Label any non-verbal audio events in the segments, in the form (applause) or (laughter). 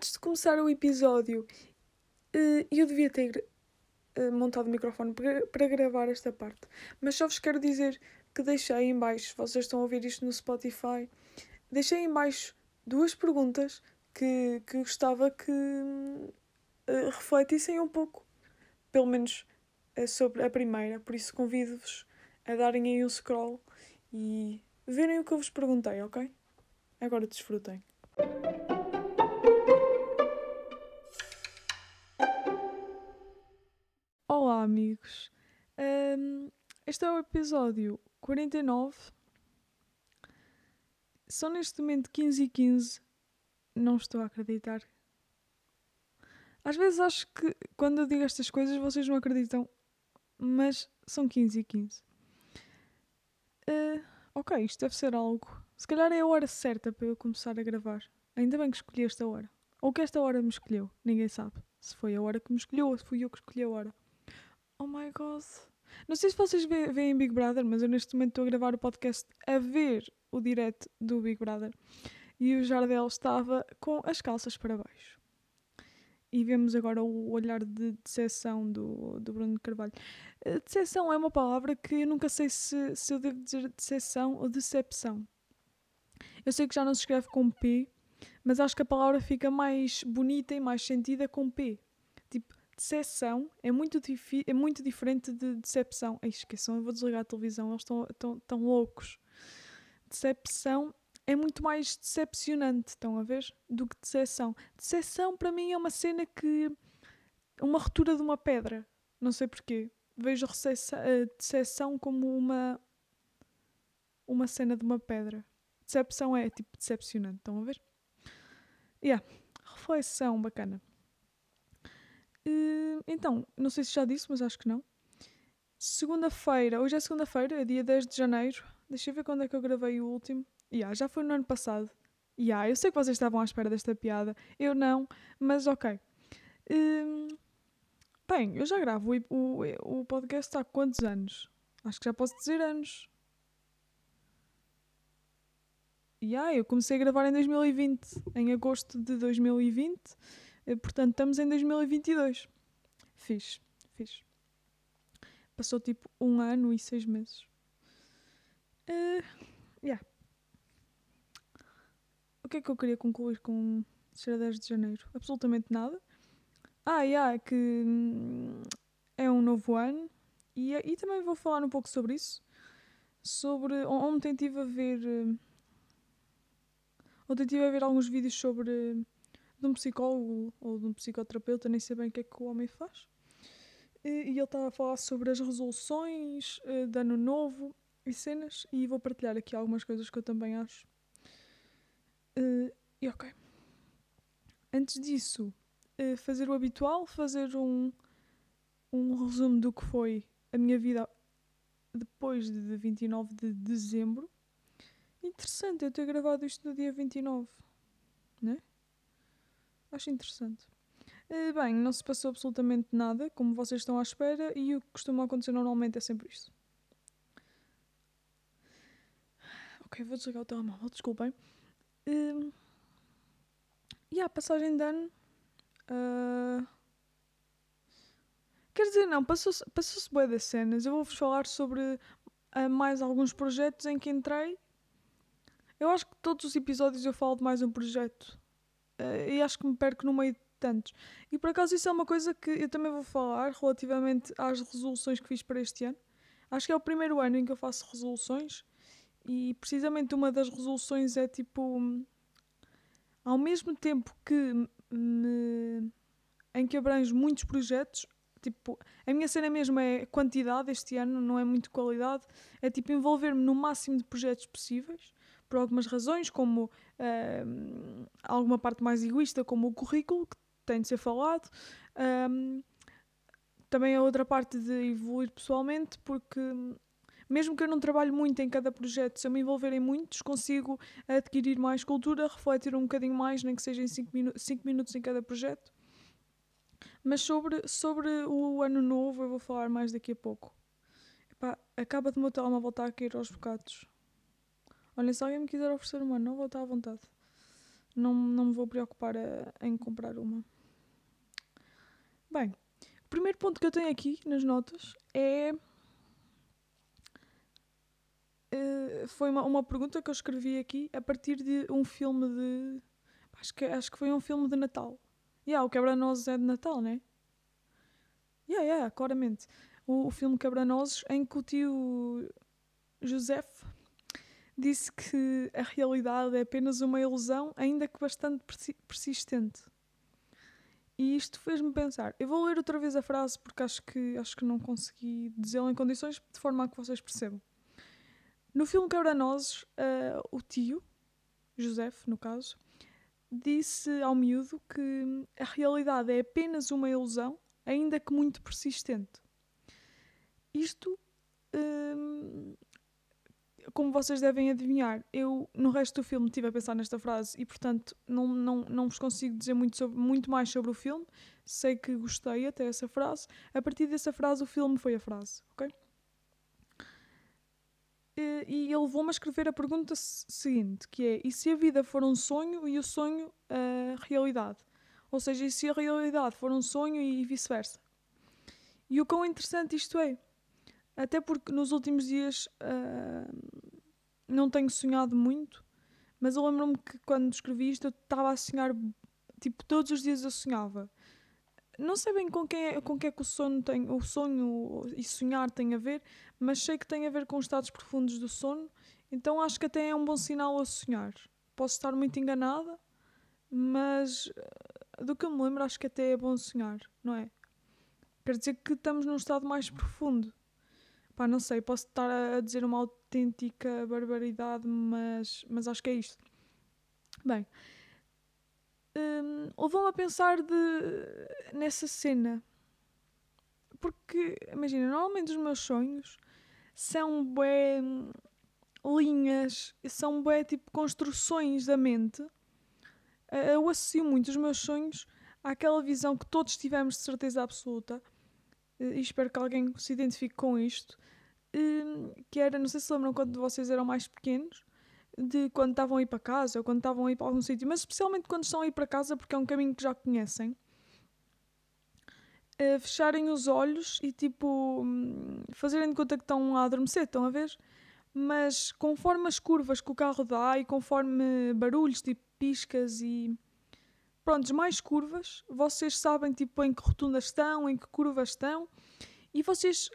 antes de começar o episódio, uh, eu devia ter uh, montado o microfone para, gravar esta parte. Mas só vos quero dizer que deixei em baixo, vocês estão a ouvir isto no Spotify, deixei em baixo duas perguntas que, que gostava que uh, refletissem um pouco, pelo menos sobre a primeira, por isso convido-vos a darem aí um scroll e verem o que eu vos perguntei, ok? Agora desfrutem. Amigos. Um, este é o episódio 49. São neste momento 15 e 15. Não estou a acreditar. Às vezes acho que quando eu digo estas coisas vocês não acreditam, mas são 15 e 15. Uh, ok, isto deve ser algo. Se calhar é a hora certa para eu começar a gravar. Ainda bem que escolhi esta hora. Ou que esta hora me escolheu. Ninguém sabe se foi a hora que me escolheu ou se fui eu que escolhi a hora. Oh my god. Não sei se vocês veem Big Brother, mas eu neste momento estou a gravar o podcast a ver o direct do Big Brother. E o Jardel estava com as calças para baixo. E vemos agora o olhar de decepção do, do Bruno Carvalho. Eh, decepção é uma palavra que eu nunca sei se, se eu devo dizer decepção ou decepção. Eu sei que já não se escreve com P, mas acho que a palavra fica mais bonita e mais sentida com P. Decepção é muito, é muito diferente de decepção. Ai, esqueçam, eu vou desligar a televisão, eles estão tão, tão loucos. Decepção é muito mais decepcionante, estão a ver? Do que decepção. Decepção para mim é uma cena que. uma ruptura de uma pedra. Não sei porquê. Vejo a decepção como uma. uma cena de uma pedra. Decepção é tipo decepcionante, estão a ver? Yeah. Reflexão bacana. Uh, então, não sei se já disse, mas acho que não. Segunda-feira, hoje é segunda-feira, é dia 10 de janeiro. Deixa eu ver quando é que eu gravei o último. Yeah, já foi no ano passado. Yeah, eu sei que vocês estavam à espera desta piada. Eu não, mas ok. Uh, bem, eu já gravo o, o, o podcast há quantos anos? Acho que já posso dizer anos. Yeah, eu comecei a gravar em 2020, em agosto de 2020, eh, portanto estamos em 2022. Fiz, fiz. Passou tipo um ano e seis meses. Uh, yeah. O que é que eu queria concluir com ser 10 de janeiro? Absolutamente nada. Ah, yeah, que hum, é um novo ano e, e também vou falar um pouco sobre isso. Sobre. Ontem estive a ver. Ontem estive a ver alguns vídeos sobre de um psicólogo ou de um psicoterapeuta, nem sei bem o que é que o homem faz. E, ele estava a falar sobre as resoluções uh, de ano novo e cenas, e vou partilhar aqui algumas coisas que eu também acho. Uh, e ok. Antes disso, uh, fazer o habitual, fazer um, um resumo do que foi a minha vida depois de 29 de dezembro Interessante eu ter gravado isto no dia 29, né? Acho interessante. Eh, bem, não se passou absolutamente nada, como vocês estão à espera, e o que costuma acontecer normalmente é sempre isto. Ok, vou desligar o telemóvel, desculpem. Uh, e a passagem de ano. Uh, quer dizer, não, passou-se passou bem das cenas. Eu vou-vos falar sobre uh, mais alguns projetos em que entrei eu acho que todos os episódios eu falo de mais um projeto. Uh, e acho que me perco no meio de tantos. E por acaso isso é uma coisa que eu também vou falar relativamente às resoluções que fiz para este ano. Acho que é o primeiro ano em que eu faço resoluções. E precisamente uma das resoluções é tipo. Ao mesmo tempo que me. em que abranjo muitos projetos, tipo, a minha cena mesmo é quantidade este ano, não é muito qualidade, é tipo envolver-me no máximo de projetos possíveis por algumas razões, como alguma parte mais egoísta, como o currículo, que tem de ser falado. Um, também a outra parte de evoluir pessoalmente, porque mesmo que eu não trabalhe muito em cada projeto, se eu me envolver em muitos, consigo adquirir mais cultura, refletir um bocadinho mais, nem que seja em 5 minu minutos em cada projeto. Mas sobre, sobre o ano novo eu vou falar mais daqui a pouco. Epá, acaba de meu telemóvel estar a cair aos bocados. Olhem, se alguém me quiser oferecer uma não vou estar à vontade. Não, não me vou preocupar a, em comprar uma. Bem, o primeiro ponto que eu tenho aqui nas notas é. Uh, foi uma, uma pergunta que eu escrevi aqui a partir de um filme de. Acho que, acho que foi um filme de Natal. Yeah, o Quebra-Nozes é de Natal, né? Yeah, yeah, claramente. O, o filme Quebra-Nozes em que o tio José disse que a realidade é apenas uma ilusão, ainda que bastante persistente. E isto fez-me pensar. Eu vou ler outra vez a frase porque acho que, acho que não consegui dizê-la em condições de forma a que vocês percebam. No filme Quebra-Nozes, uh, o tio, José, no caso, disse ao miúdo que a realidade é apenas uma ilusão, ainda que muito persistente. Isto hum, como vocês devem adivinhar, eu no resto do filme estive a pensar nesta frase e, portanto, não, não, não vos consigo dizer muito, sobre, muito mais sobre o filme. Sei que gostei até essa frase. A partir dessa frase, o filme foi a frase, ok? E, e ele levou-me a escrever a pergunta seguinte, que é, e se a vida for um sonho e o sonho a realidade? Ou seja, e se a realidade for um sonho e vice-versa? E o quão interessante isto é? Até porque nos últimos dias uh, não tenho sonhado muito, mas eu lembro-me que quando escrevi isto eu estava a sonhar, tipo, todos os dias eu sonhava. Não sei bem com, quem é, com que é que o sono tem, o sonho e sonhar tem a ver, mas sei que tem a ver com os estados profundos do sono, então acho que até é um bom sinal a sonhar. Posso estar muito enganada, mas ah, do que eu me lembro, acho que até é bom sonhar, não é? Quer dizer que estamos num estado mais profundo. Pá, não sei, posso estar a dizer uma autêntica barbaridade, mas, mas acho que é isto. Bem, um, levou-me a pensar de, nessa cena. Porque, imagina, normalmente os meus sonhos são bué linhas, são bué tipo construções da mente. Eu associo muito os meus sonhos àquela visão que todos tivemos de certeza absoluta e espero que alguém se identifique com isto, que era, não sei se lembram quando vocês eram mais pequenos, de quando estavam a ir para casa ou quando estavam a ir para algum sítio, mas especialmente quando estão a ir para casa porque é um caminho que já conhecem. Uh, fecharem os olhos e tipo hum, fazerem de conta que estão a adormecer, estão a ver? Mas conforme as curvas que o carro dá e conforme barulhos, tipo piscas e prontos, mais curvas, vocês sabem tipo em que rotundas estão, em que curvas estão, e vocês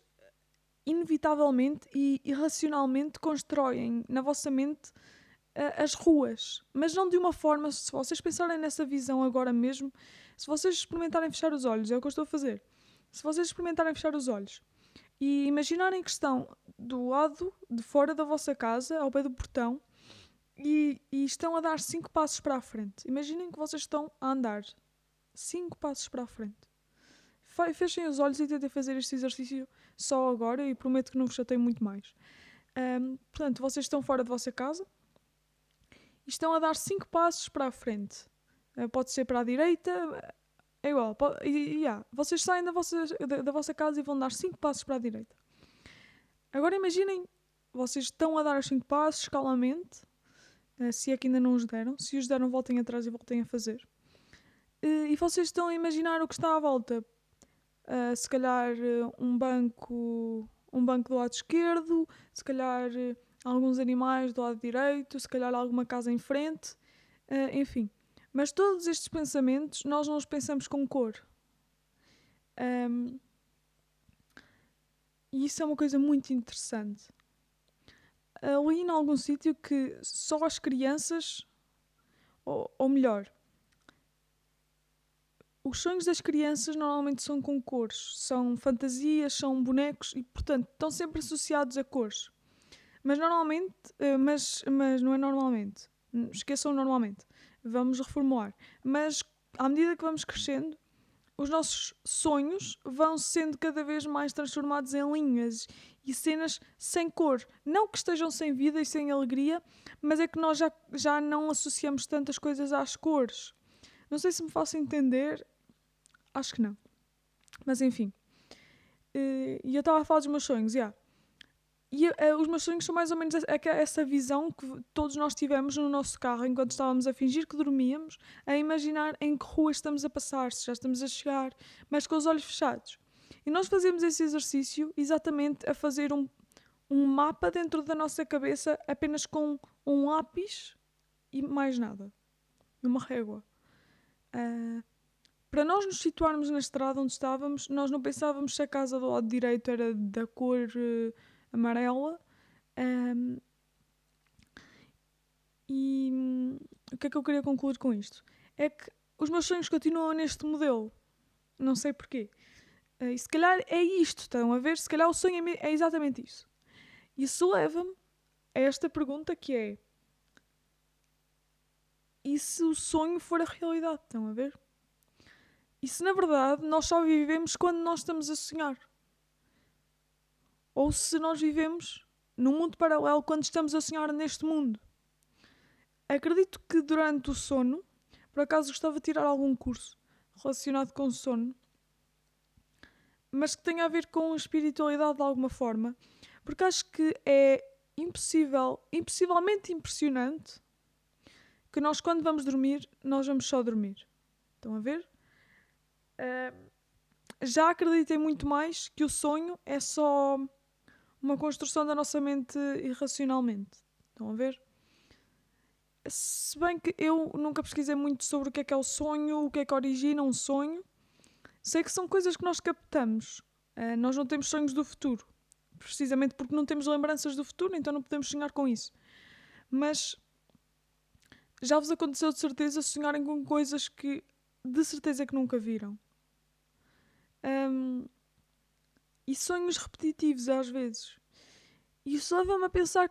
inevitavelmente e irracionalmente constroem na vossa mente uh, as ruas, mas não de uma forma, se vocês pensarem nessa visão agora mesmo, se vocês experimentarem fechar os olhos, é o que eu estou a fazer. Se vocês experimentarem fechar os olhos e imaginarem que estão do lado de fora da vossa casa, ao pé do portão, e, e, estão a dar cinco passos para a frente. Imaginem que vocês estão a andar cinco passos para a frente. Fechem os olhos e tentem fazer este exercício só agora e prometo que não vos chatei muito mais. Um, portanto, vocês estão fora da vossa casa e estão a dar cinco passos para a frente. Uh, pode ser para a direita, é igual. Pode, e, yeah, vocês saem da vossa, da, da vossa casa e vão dar cinco passos para a direita. Agora imaginem, vocês estão a dar os cinco passos escalamente Uh, se é que ainda não os deram. Se os deram, voltem atrás e voltem a fazer. Uh, e vocês estão a imaginar o que está à volta. Uh, se calhar um banco, um banco do lado esquerdo, se calhar alguns animais do lado direito, se calhar alguma casa em frente, enfim. Mas todos estes pensamentos nós não os pensamos com cor. Um, e isso é uma coisa muito interessante ali em algum sítio que só as crianças, ou, ou melhor, os sonhos das crianças normalmente são com cores, são fantasias, são bonecos e, portanto, estão sempre associados a cores. Mas normalmente, eh, mas, mas não é normalmente, esqueçam normalmente, vamos reformular. Mas à medida que vamos crescendo, os nossos sonhos vão sendo cada vez mais transformados em linhas e cenas sem cor. Não que estejam sem vida e sem alegria, mas é que nós já, já não associamos tantas coisas às cores. Não sei se me faço entender, acho que não. Mas enfim. Eh, e eu estava a falar dos meus sonhos, já. Yeah. E uh, os meus sonhos são mais ou menos essa, essa visão que todos nós tivemos no nosso carro enquanto estávamos a fingir que dormíamos, a imaginar em que rua estamos a passar, se já estamos a chegar, mas com os olhos fechados. E nós fazemos esse exercício exatamente a fazer um, um mapa dentro da nossa cabeça apenas com um lápis e mais nada. Uma régua. Uh, para nós nos situarmos na estrada onde estávamos, nós não pensávamos se a casa do lado direito era da cor uh, amarela. Um, e o que é que eu queria concluir com isto? É que os meus sonhos continuam neste modelo. Não sei porquê. Uh, e se calhar é isto, estão a ver? Se calhar o sonho é, é exatamente isso. Isso leva-me a esta pergunta que é: e se o sonho for a realidade? Estão a ver? E se na verdade nós só vivemos quando nós estamos a sonhar? Ou se nós vivemos num mundo paralelo quando estamos a sonhar neste mundo? Acredito que durante o sono, por acaso gostava de tirar algum curso relacionado com o sono, mas que tenha a ver com espiritualidade de alguma forma, porque acho que é impossível, impossivelmente impressionante que nós quando vamos dormir, nós vamos só dormir. Estão a ver? Uh, já acreditei muito mais que o sonho é só uma construção da nossa mente irracionalmente. Estão a ver? Se bem que eu nunca pesquisei muito sobre o que é que é o sonho, o que é que origina um sonho, sei que são coisas que nós captamos. Uh, nós não temos sonhos do futuro, precisamente porque não temos lembranças do futuro, então não podemos sonhar com isso. Mas já vos aconteceu de certeza sonharem com coisas que de certeza que nunca viram. Um, e sonhos repetitivos às vezes. E isso leva-me a pensar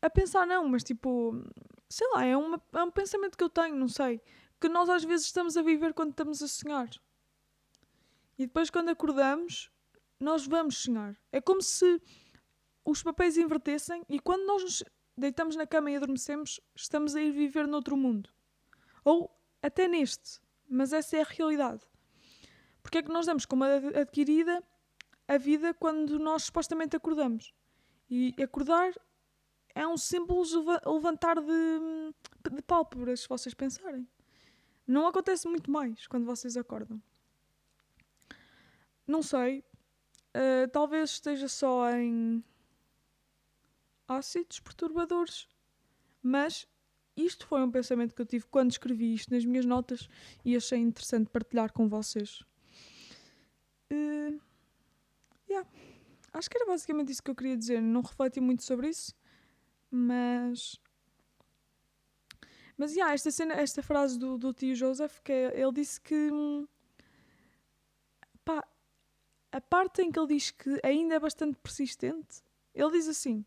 a pensar não, mas tipo, sei lá, é, uma, é um pensamento que eu tenho, não sei, que nós às vezes estamos a viver quando estamos a sonhar. E depois quando acordamos, nós vamos sonhar. É como se os papéis invertessem e quando nós nos deitamos na cama e adormecemos, estamos a ir viver noutro mundo. Ou até neste, mas essa é a realidade. Porque é que nós damos como adquirida a vida quando nós supostamente acordamos? E acordar é um simples levantar de, de pálpebras, se vocês pensarem. Não acontece muito mais quando vocês acordam. Não sei. Uh, talvez esteja só em ácidos perturbadores. Mas isto foi um pensamento que eu tive quando escrevi isto nas minhas notas e achei interessante partilhar com vocês. Uh, yeah. Acho que era basicamente isso que eu queria dizer. Não refleti muito sobre isso, mas. Mas, yeah, esta, cena, esta frase do, do tio Joseph, que é, ele disse que. Hum, pá, a parte em que ele diz que ainda é bastante persistente, ele diz assim: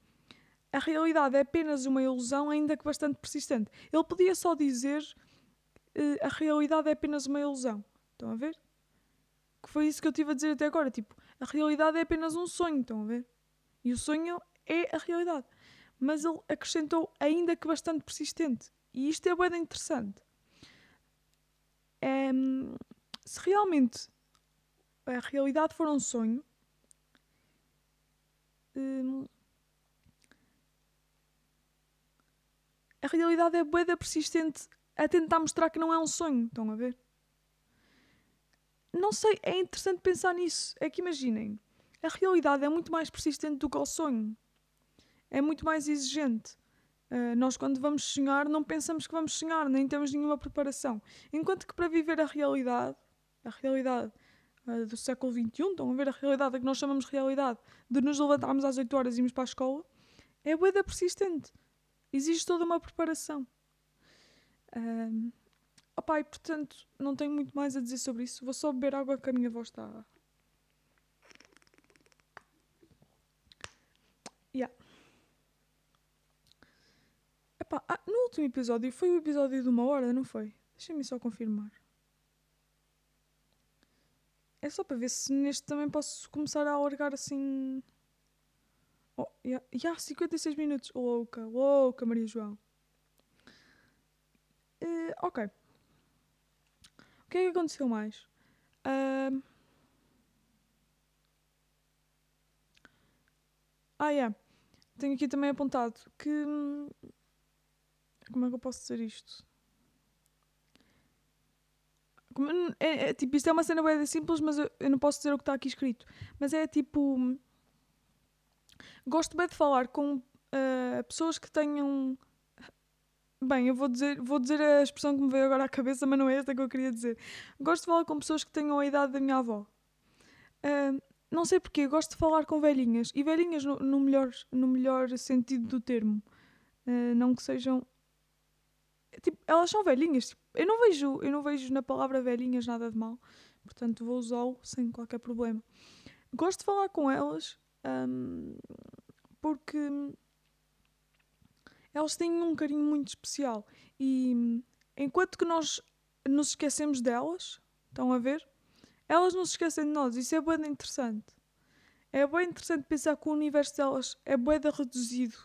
a realidade é apenas uma ilusão, ainda que bastante persistente. Ele podia só dizer uh, a realidade é apenas uma ilusão. Estão a ver? que foi isso que eu tive a dizer até agora. Tipo, a realidade é apenas um sonho, estão a ver? E o sonho é a realidade. Mas ele acrescentou, ainda que bastante persistente. E isto é bem interessante. É, se realmente a realidade for um sonho, hum, a realidade é boeda persistente a tentar mostrar que não é um sonho. Estão a ver? Não sei, é interessante pensar nisso. É que imaginem, a realidade é muito mais persistente do que o sonho. É muito mais exigente. Uh, nós, quando vamos sonhar, não pensamos que vamos sonhar, nem temos nenhuma preparação. Enquanto que para viver a realidade, a realidade uh, do século XXI, estão a ver a realidade que nós chamamos de realidade, de nos levantarmos às 8 horas e irmos para a escola, é boeda persistente. Existe toda uma preparação. Uh, Opa, e portanto, não tenho muito mais a dizer sobre isso. Vou só beber água que a minha voz está. Yeah. Epá, ah, no último episódio, foi o episódio de uma hora, não foi? Deixa-me só confirmar. É só para ver se neste também posso começar a alargar assim. Oh, yeah, yeah, 56 minutos. Louca, louca, Maria João. Uh, ok que é que aconteceu mais? Uh... Ah, yeah. tenho aqui também apontado que. Como é que eu posso dizer isto? Como- é, é, tipo, isto é uma cena bem simples, mas eu, eu não posso dizer o que está aqui escrito. Mas é tipo. Gosto bem de falar com ah, pessoas que tenham. Bem, eu vou dizer, vou dizer a expressão que me veio agora à cabeça, mas não é esta que eu queria dizer. Gosto de falar com pessoas que tenham a idade da minha avó. Ah, não sei porquê, gosto de falar com velhinhas. E velhinhas no, no melhor, no melhor sentido do termo. Ah, não que sejam. Tipo, elas são velhinhas. tipo, eu, não vejo, eu não vejo na palavra velhinhas nada de mal. Portanto, vou usá-lo sem qualquer problema. Gosto de falar com elas ahm, porque elas têm um carinho muito especial. E enquanto que nós nos esquecemos delas, estão a ver? Elas não se esquecem de nós. Isso é bem interessante. É bem interessante pensar que o universo delas é bem reduzido.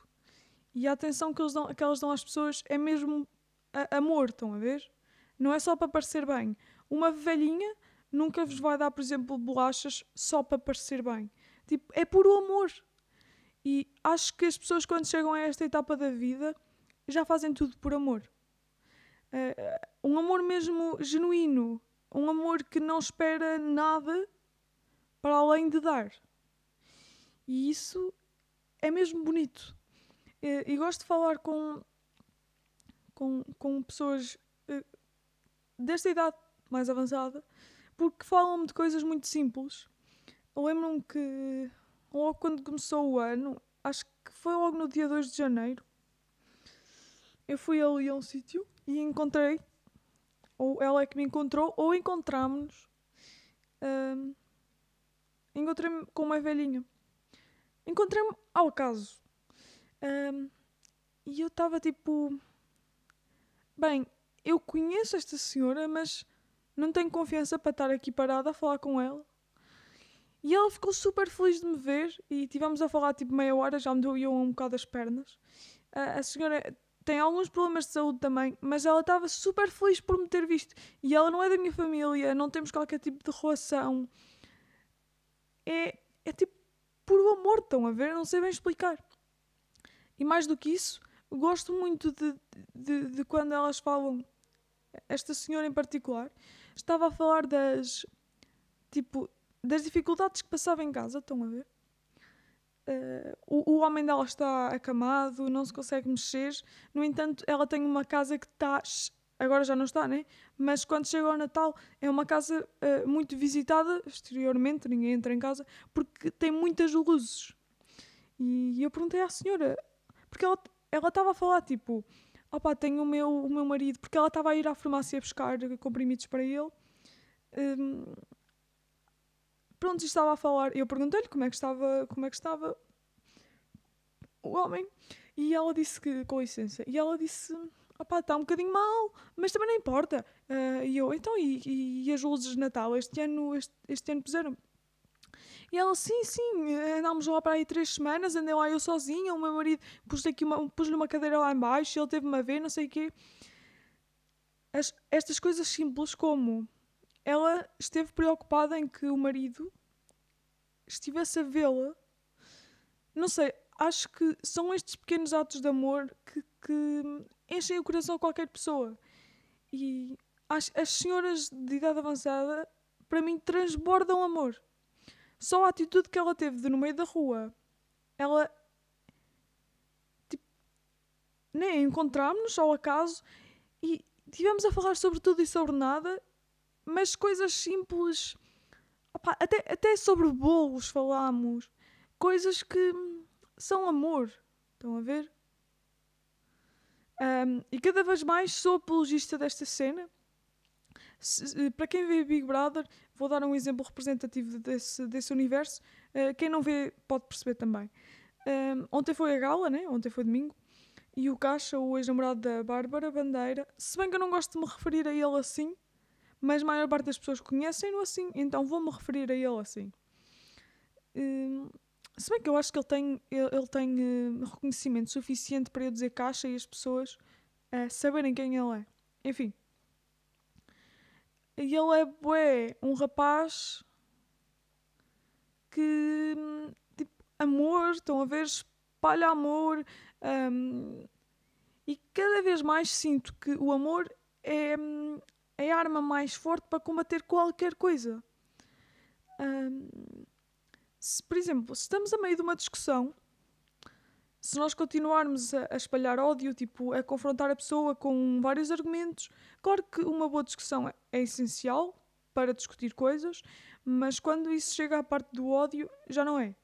E a atenção que, eles dão, que elas dão às pessoas é mesmo a- amor, estão a ver? Não é só para parecer bem. Uma velhinha nunca vos vai dar, por exemplo, bolachas só para parecer bem. Tipo, é puro amor. E acho que as pessoas, quando chegam a esta etapa da vida, já fazem tudo por amor. Eh, um amor mesmo genuíno. Um amor que não espera nada para além de dar. E isso é mesmo bonito. Eh, E gosto de falar com, com, com pessoas eh, desta idade mais avançada porque falam-me de coisas muito simples. Lembro-me que logo quando começou o ano, acho que foi logo no dia 2 de janeiro, eu fui ali a um sítio e encontrei, ou ela é que me encontrou, ou encontrámos-nos. ahm, Encontrei-me com uma velhinha. Encontrei-me ao acaso. Ahm, e eu estava tipo. Bem, eu conheço esta senhora, mas não tenho confiança para estar aqui parada a falar com ela. E ela ficou super feliz de me ver e tivemos a falar tipo meia hora, já me doeu um bocado as pernas. A, a senhora tem alguns problemas de saúde também, mas ela estava super feliz por me ter visto. E ela não é da minha família, não temos qualquer tipo de relação. É, é tipo puro amor, estão a ver? Não sei bem explicar. E mais do que isso, gosto muito de, de, de quando elas falam, esta senhora em particular, estava a falar das, tipo, das dificuldades que passava em casa, estão a ver? Eh, o, o homem dela está acamado, não se consegue mexer. No entanto, ela tem uma casa que está. Agora já não está, né? Mas quando chega ao Natal, é uma casa eh, muito visitada exteriormente, ninguém entra em casa, porque tem muitas luzes. E eu perguntei à senhora, porque ela estava a falar tipo: opá, tenho o meu, o meu marido, porque ela estava a ir à farmácia buscar comprimidos para ele. Hum, pronto, estava a falar. Eu perguntei-lhe como é que estava, como é que estava o homem. E ela disse que, com licença, e ela disse: opá, está um bocadinho mal, mas também não importa. Ah, e eu, então, e, e- e as luzes de Natal? Este ano, este, este ano puseram. E ela, sim, sim, andámos lá para aí três semanas, andei lá eu sozinha, o meu marido pus-lhe uma, pus uma cadeira lá em baixo, ele teve-me a ver, não sei o quê. As- estas coisas simples como ela esteve preocupada em que o marido estivesse a vê-la. Não sei, acho que são estes pequenos atos de amor que, que enchem o coração a qualquer pessoa. E as, as senhoras de idade avançada, para mim, transbordam amor. Só a atitude que ela teve de no meio da rua, ela. Tipo. Nem encontrámos-nos ao acaso e tivemos a falar sobre tudo e sobre nada, mas coisas simples. Opá, até, até sobre bolos falámos. Coisas que são amor. Estão a ver? Ahm, e cada vez mais sou apologista desta cena. Se- para quem vê Big Brother, vou dar um exemplo representativo desse, desse universo. Uh, quem não vê pode perceber também. Um, ontem foi a gala, né? Ontem foi domingo. E o Caixa, o ex-namorado da Bárbara Bandeira, se bem que eu não gosto de me referir a ele assim, mas a maior parte das pessoas conhecem-no assim, então vou-me referir a ele assim. Um, se bem que eu acho que ele tem, ele, ele tem uh, reconhecimento suficiente para eu dizer Caixa e as pessoas uh, saberem quem ele é. Enfim. E ele é bué, um rapaz que, hum, tipo, amor, estão a ver, espalha amor. Um, e cada vez mais sinto que o amor é, é a arma mais forte para combater qualquer coisa. Um, se, por exemplo, se estamos a meio de uma discussão, se nós continuarmos a, a, espalhar ódio, tipo, a confrontar a pessoa com vários argumentos, claro que uma boa discussão é, é essencial para discutir coisas, mas quando isso chega à parte do ódio, já não é.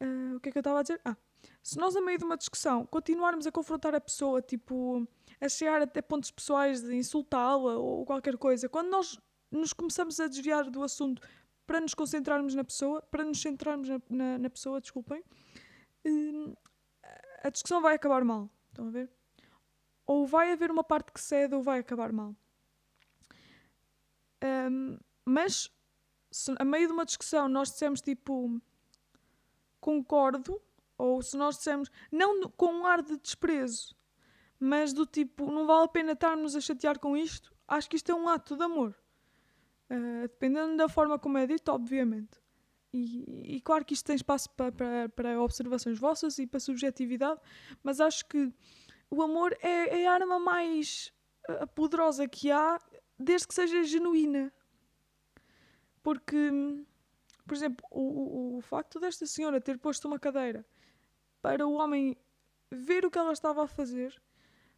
Uh, o que é que eu estava a dizer? Ah, se nós, a meio de uma discussão, continuarmos a confrontar a pessoa, tipo, a chegar até pontos pessoais de insultá-la ou qualquer coisa, quando nós nos começamos a desviar do assunto para nos concentrarmos na pessoa, para nos centrarmos na, na, na pessoa, desculpem, uh, a discussão vai acabar mal. Estão a ver? Ou vai haver uma parte que cede ou vai acabar mal. Um, mas se a meio de uma discussão nós dissemos tipo concordo, ou se nós dissermos não com um ar de desprezo, mas do tipo não vale a pena estarmos a chatear com isto, acho que isto é um ato de amor. Uh, dependendo da forma como é dito, obviamente. E, e claro que isto tem espaço para, para, para, observações vossas e para subjetividade, mas acho que o amor é, é a arma mais uh, poderosa que há, desde que seja genuína. Porque, por exemplo, o, o, o facto desta senhora ter posto uma cadeira para o homem ver o que ela estava a fazer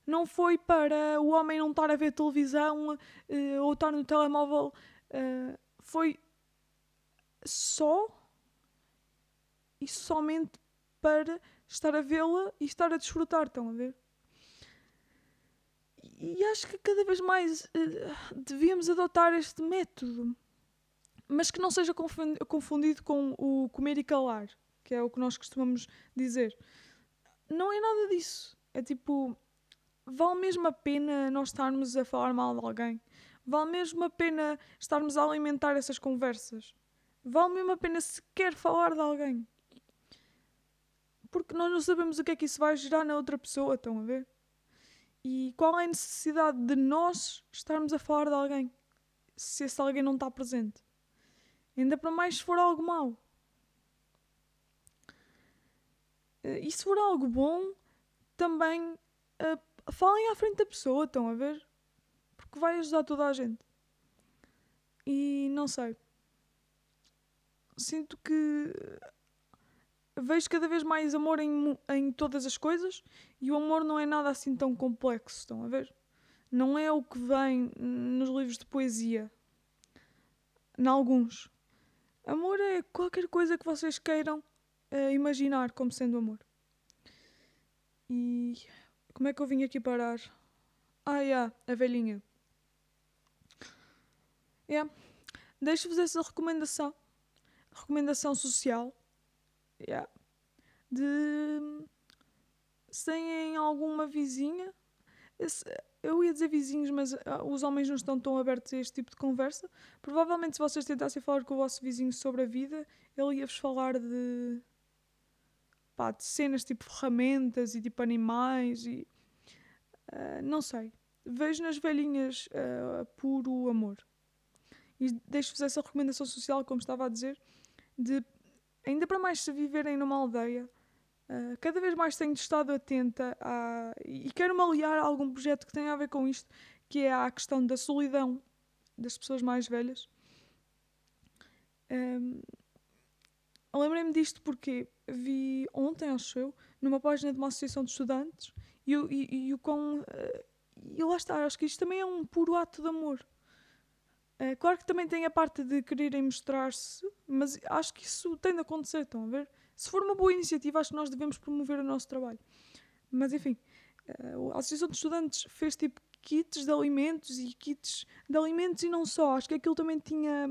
não foi para o homem não estar a ver televisão uh, ou estar no telemóvel. Uh, foi só e somente para estar a vê-la e estar a desfrutar. Estão a ver? E acho que cada vez mais uh, devíamos adotar este método mas que não seja confundido com o comer e calar, que é o que nós costumamos dizer. Não é nada disso. É tipo, vale mesmo a pena nós estarmos a falar mal de alguém? Vale mesmo a pena estarmos a alimentar essas conversas? Vale mesmo a pena sequer falar de alguém? Porque nós não sabemos o que é que isso vai gerar na outra pessoa, estão a ver? E qual é a necessidade de nós estarmos a falar de alguém se esse alguém não está presente? Ainda para mais se for algo mau. E se for algo bom, também uh, falem à frente da pessoa, estão a ver? Porque vai ajudar toda a gente. E não sei. Sinto que vejo cada vez mais amor em, em todas as coisas e o amor não é nada assim tão complexo, estão a ver? Não é o que vem nos livros de poesia. Em alguns. Amor é qualquer coisa que vocês queiram uh, imaginar como sendo amor. E como é que eu vim aqui parar? Ah, yeah, a velhinha. Yeah. Deixo-vos essa recomendação. Recomendação social. Yeah. De se têm alguma vizinha. Esse, eu ia dizer vizinhos, mas uh, os homens não estão tão abertos a este tipo de conversa. Provavelmente, se vocês tentassem falar com o vosso vizinho sobre a vida, ele ia-vos falar de, pá, de cenas tipo ferramentas e tipo animais e. Uh, não sei. Vejo nas velhinhas uh, puro amor. E deixo-vos essa recomendação social, como estava a dizer, de ainda para mais se viverem numa aldeia Uh, cada vez mais tenho estado atenta a, e quero-me aliar a algum projeto que tenha a ver com isto, que é a questão da solidão das pessoas mais velhas. Um, Lembrei-me disto porque vi ontem, acho eu, numa página de uma associação de estudantes e, e, e o com. Uh, e lá está, acho que isto também é um puro ato de amor. Uh, claro que também tem a parte de quererem mostrar-se, mas acho que isso tem de acontecer, estão a ver? Se for uma boa iniciativa, acho que nós devemos promover o nosso trabalho. Mas enfim, eh, a Associação de Estudantes fez tipo kits de alimentos e kits de alimentos e não só. Acho que aquilo também tinha.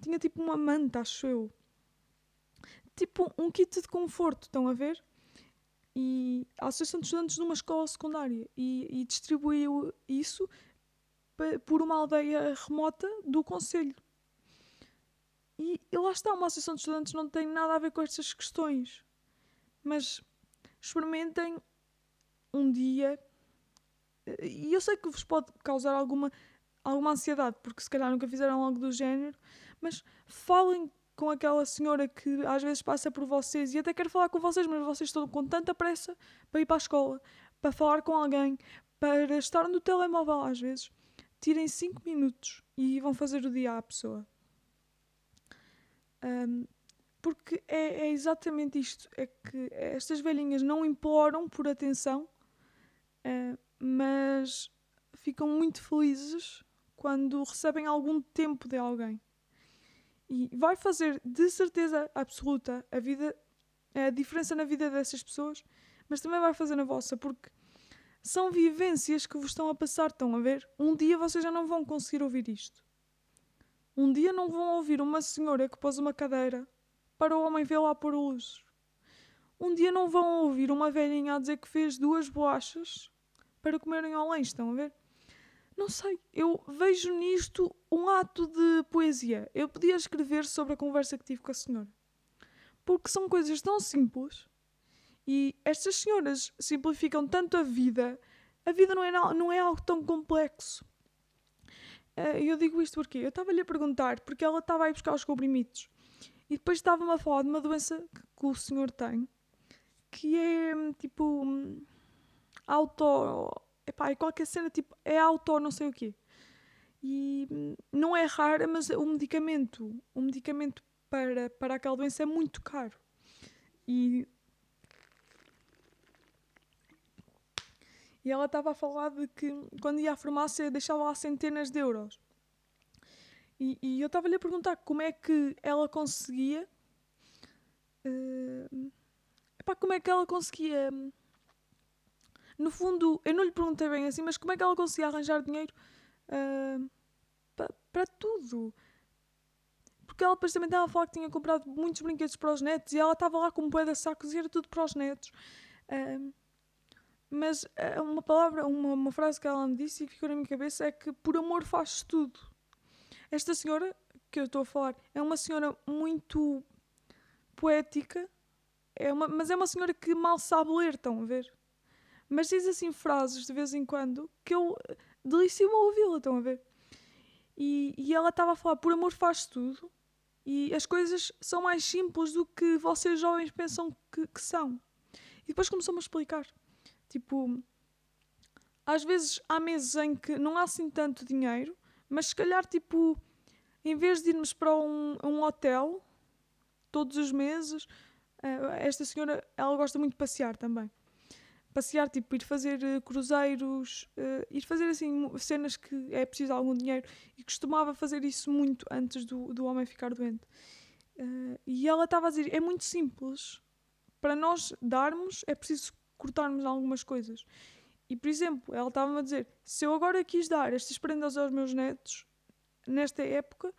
Tinha tipo uma manta, acho eu. Tipo um kit de conforto, estão a ver? E a Associação de Estudantes de uma escola secundária e, e distribuiu isso por uma aldeia remota do Conselho. E, e lá está, uma associação de estudantes não tem nada a ver com estas questões. Mas experimentem um dia. E eu sei que vos pode causar alguma, alguma ansiedade, porque se calhar nunca fizeram algo do género, mas falem com aquela senhora que às vezes passa por vocês e até quer falar com vocês, mas vocês estão com tanta pressa para ir para a escola, para falar com alguém, para estar no telemóvel às vezes. Tirem 5 minutos e vão fazer o dia à pessoa. Um, porque é, é, exatamente isto: é que estas velhinhas não imploram por atenção, uh, mas ficam muito felizes quando recebem algum tempo de alguém. E vai fazer de certeza absoluta a vida, a diferença na vida dessas pessoas, mas também vai fazer na vossa, porque são vivências que vos estão a passar, estão a ver? Um dia vocês já não vão conseguir ouvir isto. Um dia não vão ouvir uma senhora que pôs uma cadeira para o homem ver lá por luzes. Um dia não vão ouvir uma velhinha a dizer que fez duas bolachas para comerem ao lanche, estão a ver? Não sei, eu vejo nisto um ato de poesia. Eu podia escrever sobre a conversa que tive com a senhora. Porque são coisas tão simples e estas senhoras simplificam tanto a vida. A vida não é, não é algo tão complexo. Eh, eu digo isto porque eu estava-lhe a perguntar porque ela estava a ir buscar os comprimidos e depois estava-me a falar de uma doença que o senhor tem que é tipo auto. Epá, é qualquer cena tipo. É auto não sei o quê. E não é rara, mas o medicamento, o medicamento para, para aquela doença é muito caro. E E ela estava a falar de que quando ia à farmácia deixava lá centenas de euros. E, e eu estava-lhe a perguntar como é que ela conseguia. Uh, epá, como é que ela conseguia. No fundo, eu não lhe perguntei bem assim, mas como é que ela conseguia arranjar dinheiro uh, para tudo? Porque ela depois também estava a falar que tinha comprado muitos brinquedos para os netos e ela estava lá com um de sacos e era tudo para os netos. Uh, mas eh, uma palavra, uma, uma frase que ela me disse e que ficou na minha cabeça é que por amor faz tudo. Esta senhora que eu estou a falar é uma senhora muito poética, é uma, mas é uma senhora que mal sabe ler, estão a ver? Mas diz assim frases de vez em quando que eu eh, delicio-me a ouvi-la, estão a ver? E, e ela estava a falar, por amor faz tudo, e as coisas são mais simples do que vocês jovens pensam que, que são. E depois começou-me a explicar. Tipo, às vezes há meses em que não há assim tanto dinheiro, mas se calhar, tipo, em vez de irmos para um, um hotel todos os meses, uh, esta senhora, ela gosta muito de passear também. Passear, tipo, ir fazer uh, cruzeiros, uh, ir fazer assim cenas que é preciso algum dinheiro e costumava fazer isso muito antes do, do homem ficar doente. e ela estava a dizer: é muito simples. Para nós darmos, é preciso cortarmos algumas coisas. E, por exemplo, ela estava-me a dizer: se eu agora quis dar estas prendas aos meus netos, nesta época,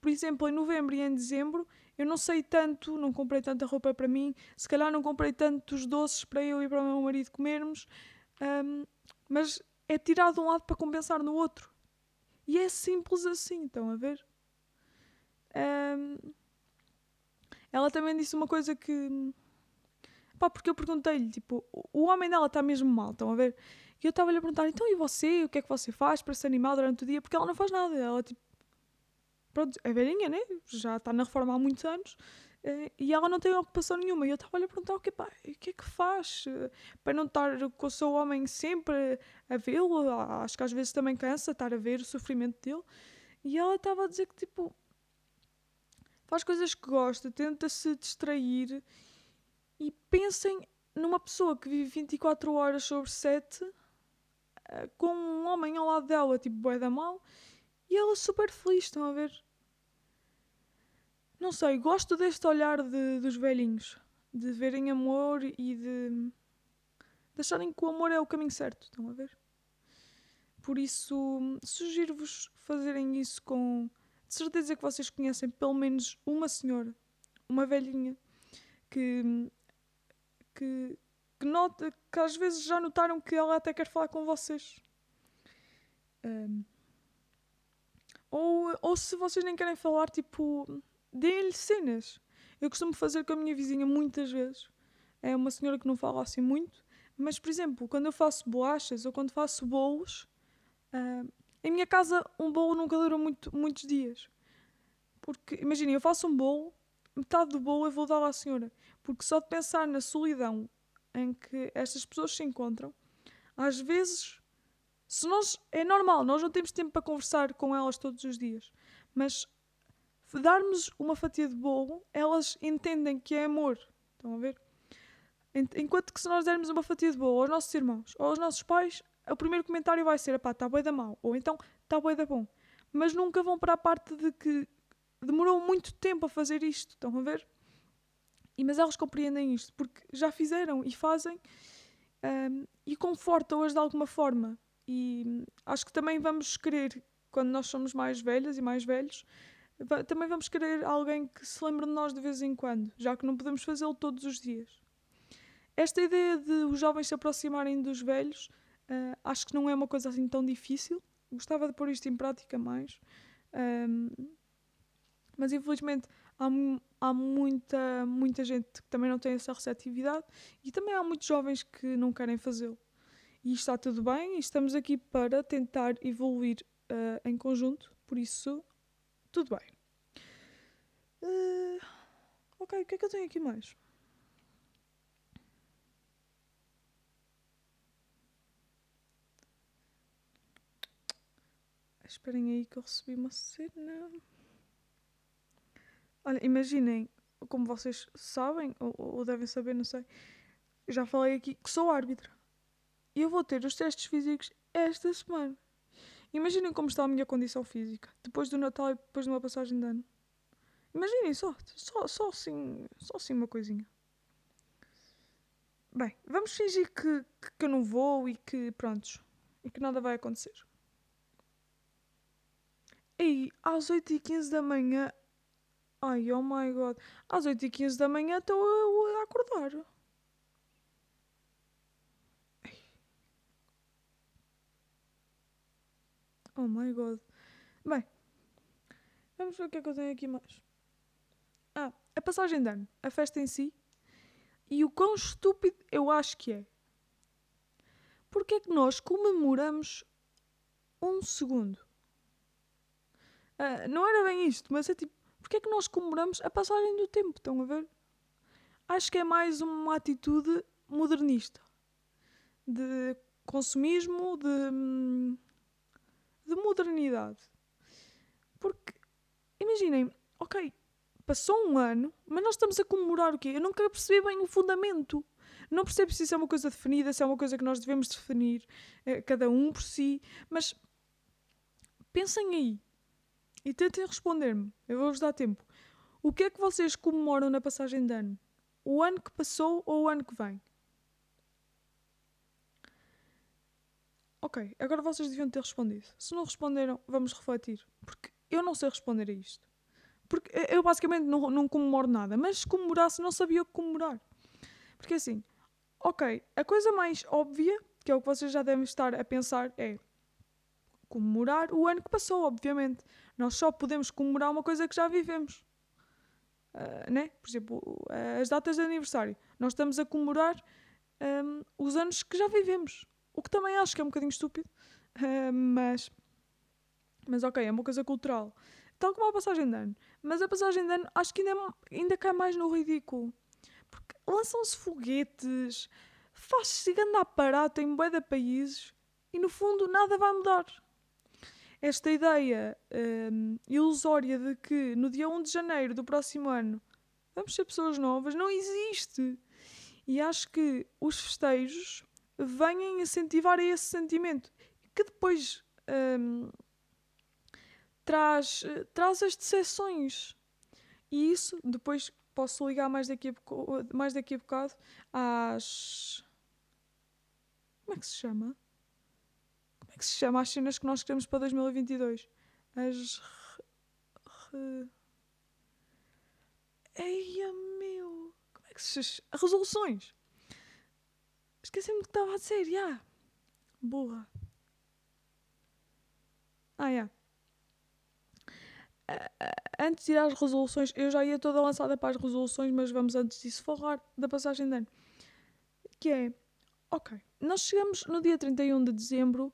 por exemplo, em novembro e em dezembro, eu não sei tanto, não comprei tanta roupa para mim, se calhar não comprei tantos doces para eu e para o meu marido comermos, um, mas é tirado de um lado para compensar no outro. E é simples assim, estão a ver? Um, ela também disse uma coisa que Pá, porque eu perguntei-lhe, tipo, o homem dela está mesmo mal, estão a ver? E eu estava-lhe a perguntar, então e você? O que é que você faz para se animar durante o dia? Porque ela não faz nada. Ela, tipo, pronto, é velhinha, né? Já está na reforma há muitos anos. Eh, e ela não tem ocupação nenhuma. E eu estava-lhe a perguntar, que, pá, o que é que faz? Eh, para não estar com o seu homem sempre a vê-lo. Acho que às vezes também cansa estar a ver o sofrimento dele. E ela estava a dizer que, tipo, faz coisas que gosta, tenta se distrair e pensem numa pessoa que vive 24 horas sobre 7 eh, com um homem ao lado dela, tipo bué da mal, e ela super feliz, estão a ver? Não sei, gosto deste olhar de, dos velhinhos, de verem amor e de, de acharem que o amor é o caminho certo, estão a ver? Por isso, sugiro-vos fazerem isso com. De certeza que vocês conhecem pelo menos uma senhora, uma velhinha, que que, que, nota, que às vezes já notaram que ela até quer falar com vocês. Um, ou, ou se vocês nem querem falar, tipo, deem-lhe cenas. Eu costumo fazer com a minha vizinha muitas vezes. É uma senhora que não fala assim muito. Mas, por exemplo, quando eu faço bolachas ou quando faço bolos, uh, em minha casa um bolo nunca dura muito, muitos dias. Porque, imaginem, eu faço um bolo, metade do bolo eu vou dar à senhora. Porque só de pensar na solidão em que estas pessoas se encontram, às vezes, se nós. É normal, nós não temos tempo para conversar com elas todos os dias, mas darmos uma fatia de bolo, elas entendem que é amor. Estão a ver? Enquanto que se nós dermos uma fatia de bolo aos nossos irmãos ou aos nossos pais, o primeiro comentário vai ser: pá, está boi da mal, ou então está boi da bom. Mas nunca vão para a parte de que demorou muito tempo a fazer isto. Estão a ver? E, mas elas compreendem isto porque já fizeram e fazem um, e confortam-as de alguma forma. E acho que também vamos querer, quando nós somos mais velhas e mais velhos, também vamos querer alguém que se lembre de nós de vez em quando, já que não podemos fazê-lo todos os dias. Esta ideia de os jovens se aproximarem dos velhos, uh, acho que não é uma coisa assim tão difícil. Gostava de pôr isto em prática mais. Um, mas infelizmente há, há muita, muita gente que também não tem essa receptividade e também há muitos jovens que não querem fazê-lo. E está tudo bem, e estamos aqui para tentar evoluir uh, em conjunto, por isso, tudo bem. Uh, ok, o que é que eu tenho aqui mais? Esperem aí que eu recebi uma cena. Olha, imaginem, como vocês sabem, ou, ou devem saber, não sei, já falei aqui que sou árbitra. Eu vou ter os testes físicos esta semana. Imaginem como está a minha condição física depois do Natal e depois de uma passagem de ano. Imaginem só, só, só assim, só assim uma coisinha. Bem, vamos fingir que, que, eu não vou e que, prontos, e que nada vai acontecer. E às 8h15 da manhã Ai, oh my god. Às 8h15 da manhã estou a, a acordar. Oh my god. Bem, vamos ver o que é que eu tenho aqui mais. Ah, a passagem de ano, a festa em si e o quão estúpido eu acho que é. Porque é que nós comemoramos um segundo? Ah, não era bem isto, mas é tipo porque é que nós comemoramos a passagem do tempo? Estão a ver? Acho que é mais uma atitude modernista de consumismo, de, de modernidade. Porque, imaginem, ok, passou um ano, mas nós estamos a comemorar o quê? Eu nunca percebi bem o fundamento. Não percebo se isso é uma coisa definida, se é uma coisa que nós devemos definir, eh, cada um por si, mas pensem aí e tentem responder-me. Eu vou-vos dar tempo. O que é que vocês comemoram na passagem de ano? O ano que passou ou o ano que vem? Ok, agora vocês deviam ter respondido. Se não responderam, vamos refletir. Porque eu não sei responder a isto. Porque eu basicamente não, não comemoro nada. Mas se comemorasse, não sabia o que comemorar. Porque assim, ok, a coisa mais óbvia, que é o que vocês já devem estar a pensar, é comemorar o ano que passou, obviamente. Nós só podemos comemorar uma coisa que já vivemos. Uh, né? Por exemplo, as datas de aniversário. Nós estamos a comemorar um, os anos que já vivemos. O que também acho que é um bocadinho estúpido. Uh, mas, mas ok, é uma coisa cultural. Tal como a passagem de ano. Mas a passagem de ano acho que ainda, ainda cai mais no ridículo. Porque lançam-se foguetes, faz-se grande aparato em bué de países e no fundo nada vai mudar esta ideia um, ilusória de que no dia 1 de janeiro do próximo ano vamos ser pessoas novas não existe. E acho que os festejos vêm incentivar esse sentimento que depois um, traz, traz as decepções. E isso depois posso ligar mais daqui a, mais daqui a bocado às. Como é que se chama? que se chama As cenas que nós queremos para 2022. As. Re... Eia meu! Como é que se chama? Resoluções! Esqueci-me do que estava a dizer, já! Yeah. Burra! Ah! Yeah. Antes de ir às resoluções, eu já ia toda lançada para as resoluções, mas vamos antes disso falar da passagem de ano. Que é, ok, nós chegamos no dia 31 de dezembro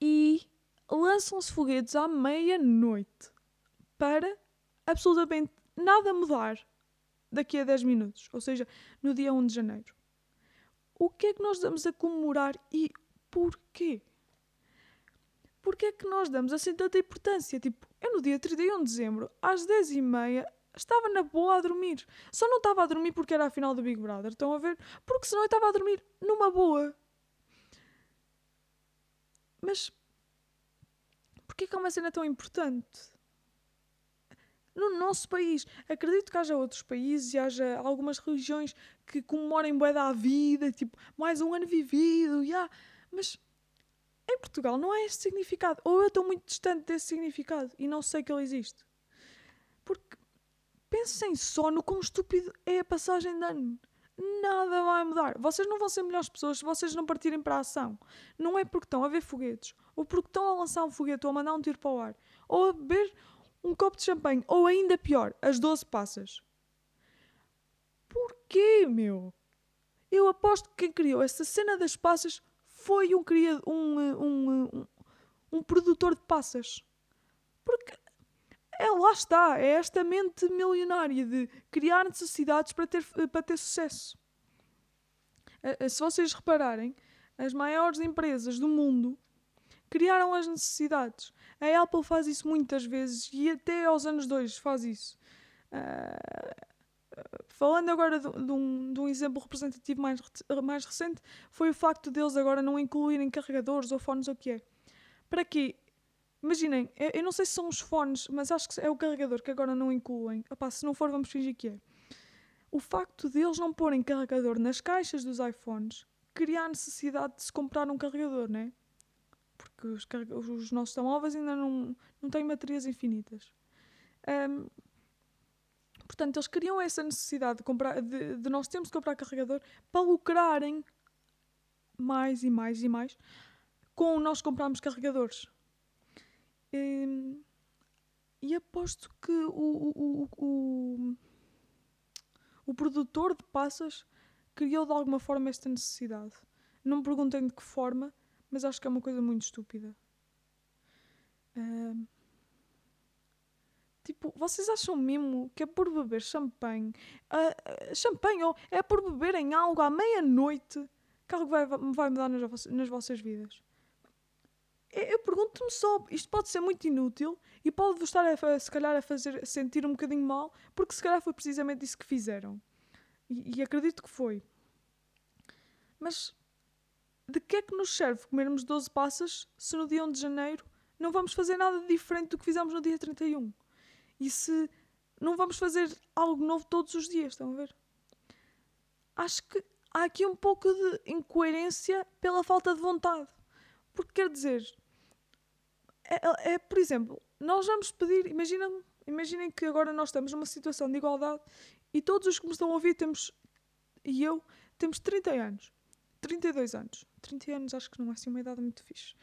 e lançam-se foguetes à meia-noite para absolutamente nada mudar daqui a 10 minutos, ou seja, no dia 1 de janeiro, o que é que nós damos a comemorar e porquê? Porquê é que nós damos assim tanta importância? Tipo, eu no dia 31 de dezembro, às 10h30, estava na boa a dormir. Só não estava a dormir porque era a final do Big Brother, estão a ver? Porque senão eu estava a dormir numa boa. Mas porquê que é uma cena tão importante? No nosso país, acredito que haja outros países e haja algumas religiões que comemorem bué da vida, tipo, mais um ano vivido, yeah. mas em Portugal não há este significado. Ou eu estou muito distante desse significado e não sei que ele existe. Porque pensem só no quão estúpido é a passagem de ano. Nada vai mudar. Vocês não vão ser melhores pessoas se vocês não partirem para a ação. Não é porque estão a ver foguetes, ou porque estão a lançar um foguete ou a mandar um tiro para o ar, ou a beber um copo de champanhe, ou ainda pior, as 12 passas. Porquê, meu? Eu aposto que quem criou essa cena das passas foi um, um, um, um, um produtor de passas. Porque é, lá está, é esta mente milionária de criar necessidades para ter, para ter sucesso. Se vocês repararem, as maiores empresas do mundo criaram as necessidades. A Apple faz isso muitas vezes e até aos anos 2 faz isso. Uh, falando agora de, de, um, de, um, exemplo representativo mais, mais recente, foi o facto deles agora não incluírem carregadores ou fones ou o que é. Para quê? Imaginem, eu, eu, não sei se são os fones, mas acho que é o carregador que agora não incluem. Epá, se não for, vamos fingir que é. O facto deles não porem carregador nas caixas dos iPhones cria a necessidade de se comprar um carregador, não é? Porque os, os nossos telemóveis ainda não, não têm baterias infinitas. Um, portanto, eles criam essa necessidade de, comprar, de, de nós termos de comprar carregador para lucrarem mais e mais e mais com nós comprarmos carregadores. Um, e aposto que o, o, o, o, produtor de passas criou de alguma forma esta necessidade. Não me perguntem de que forma, mas acho que é uma coisa muito estúpida. Uh, tipo, vocês acham mesmo que é por beber champanhe? Uh, champanhe ou é por beberem algo à meia-noite que algo vai, vai mudar nas, nas vossas vidas? Eu pergunto-me só, isto pode ser muito inútil e pode-vos estar, a, se calhar, a fazer sentir um bocadinho mal, porque se calhar foi precisamente isso que fizeram. E, e acredito que foi. Mas de que é que nos serve comermos 12 passas se no dia 1 de janeiro não vamos fazer nada diferente do que fizemos no dia 31? E se não vamos fazer algo novo todos os dias, estão a ver? Acho que há aqui um pouco de incoerência pela falta de vontade. Porque quer dizer, é, é, por exemplo, nós vamos pedir, imaginem, imaginem que agora nós estamos numa situação de igualdade e todos os que me estão a ouvir temos, e eu, temos 30 anos. 32 anos. 30 anos acho que não é assim uma idade muito fixe.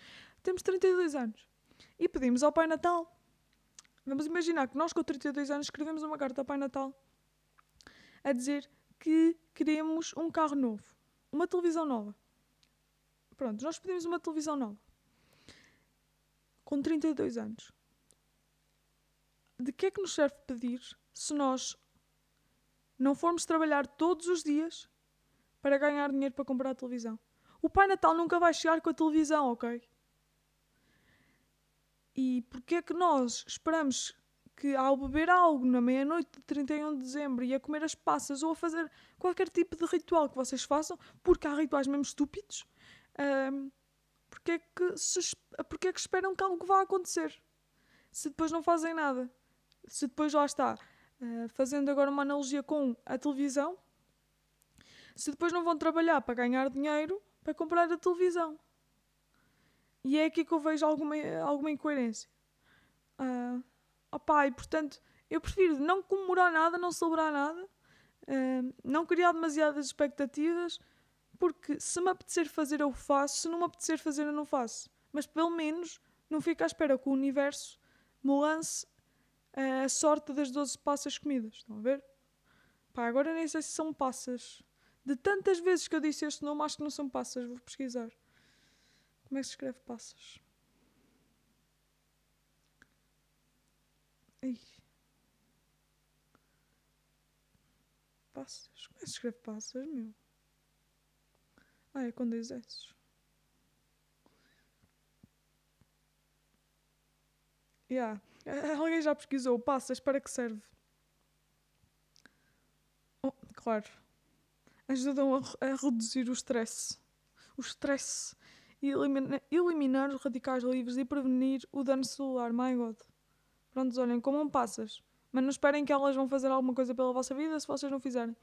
Temos 32 anos. E pedimos ao Pai Natal. Vamos imaginar que nós com 32 anos escrevemos uma carta ao Pai Natal a dizer que queremos um carro novo, uma televisão nova. Pronto, nós pedimos uma televisão nova. Com 32 anos. De que é que nos serve pedir se nós não formos trabalhar todos os dias para ganhar dinheiro para comprar a televisão. O Pai Natal nunca vai chegar com a televisão, ok? E porquê é que nós esperamos que ao beber algo na meia-noite de 31 de dezembro e a comer as passas ou a fazer qualquer tipo de ritual que vocês façam, porque há rituais mesmo estúpidos, um, porque, é que se, porque é que esperam que algo vá acontecer? Se depois não fazem nada. Se depois lá está, uh, fazendo agora uma analogia com a televisão, se depois não vão trabalhar para ganhar dinheiro para comprar a televisão. E é aqui que eu vejo alguma, alguma incoerência. Uh, e portanto, eu prefiro não comemorar nada, não celebrar nada, uh, não criar demasiadas expectativas, porque se me apetecer fazer, eu faço, se não me apetecer fazer, eu não faço. Mas pelo menos não fico à espera que o universo me lance uh, a sorte das 12 passas comidas. Estão a ver? Pá, agora nem sei se são passas. De tantas vezes que eu disse este nome, acho que não são passas. Vou pesquisar. Como é que se escreve passas? Ai. Passas? Como é que se escreve passas, meu? Ah, é com dois S. Yeah. (laughs) Alguém já pesquisou passas para que serve? Oh, claro. Ajudam a, a reduzir o stress. O stress. E elimina, eliminar os radicais livres e prevenir o dano celular. My God. Prontos, olhem, comam passas. Mas não esperem que elas vão fazer alguma coisa pela vossa vida se vocês não fizerem.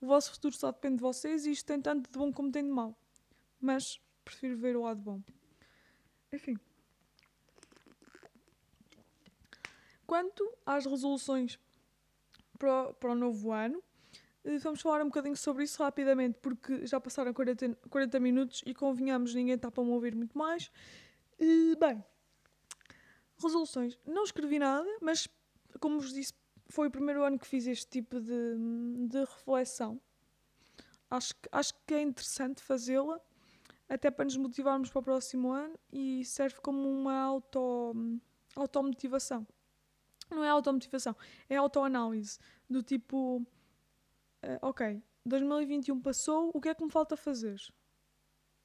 O vosso futuro só depende de vocês e isto tem tanto de bom como tem de mau. Mas prefiro ver o lado bom. Enfim. Quanto às resoluções para o, para o novo ano, vamos falar um bocadinho sobre isso rapidamente, porque já passaram 40, 40 minutos e convenhamos, ninguém está para me ouvir muito mais. E, bem, resoluções. Não escrevi nada, mas como vos disse, foi o primeiro ano que fiz este tipo de, de reflexão. Acho, acho que é interessante fazê-la, até para nos motivarmos para o próximo ano e serve como uma auto, automotivação. Não é automotivação, é autoanálise. Do tipo, uh, ok, 2021 passou, o que é que me falta fazer?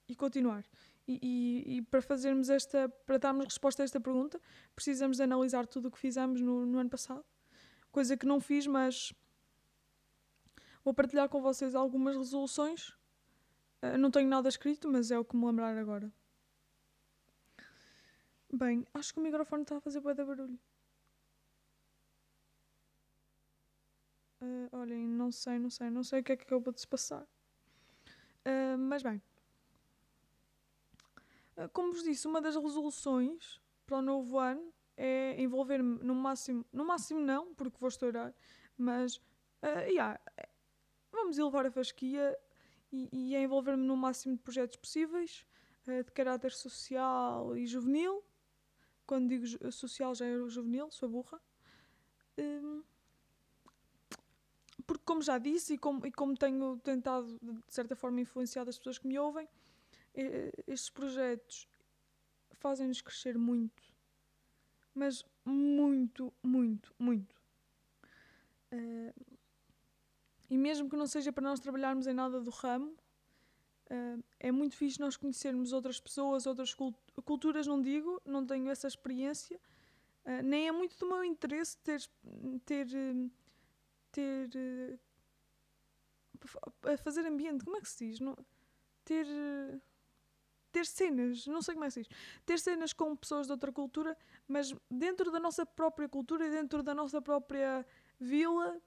E continuar. E, e, e, para fazermos esta, para darmos resposta a esta pergunta, precisamos de analisar tudo o que fizemos no, no ano passado. Coisa que não fiz, mas vou partilhar com vocês algumas resoluções. Uh, não tenho nada escrito, mas é o que me lembrar agora. Bem, acho que o microfone está a fazer bué barulho. Uh, olhem, não sei, não sei, não sei o que é que acabou de se passar. Uh, mas bem, ah, como vos disse, uma das resoluções para o novo ano é envolver-me no máximo, no máximo não, porque vou estourar, mas uh, yeah, vamos elevar a fasquia e, e é envolver-me no máximo de projetos possíveis, uh, de caráter social e juvenil. Quando digo social já é juvenil, sou burra. Porque como já disse e como, e como tenho tentado de certa forma influenciar as pessoas que me ouvem, estes projetos fazem-nos crescer muito, mas muito, muito, muito. Uh, e mesmo que não seja para nós trabalharmos em nada do ramo, uh, é muito fixe nós conhecermos outras pessoas, outras cult culturas, não digo, não tenho essa experiência, uh, nem é muito do meu interesse ter. ter, ter a fazer ambiente, como é que se diz? Não, ter ter cenas, não sei como é que se diz, ter cenas com pessoas de outra cultura, mas dentro da nossa própria cultura e dentro da nossa própria vila,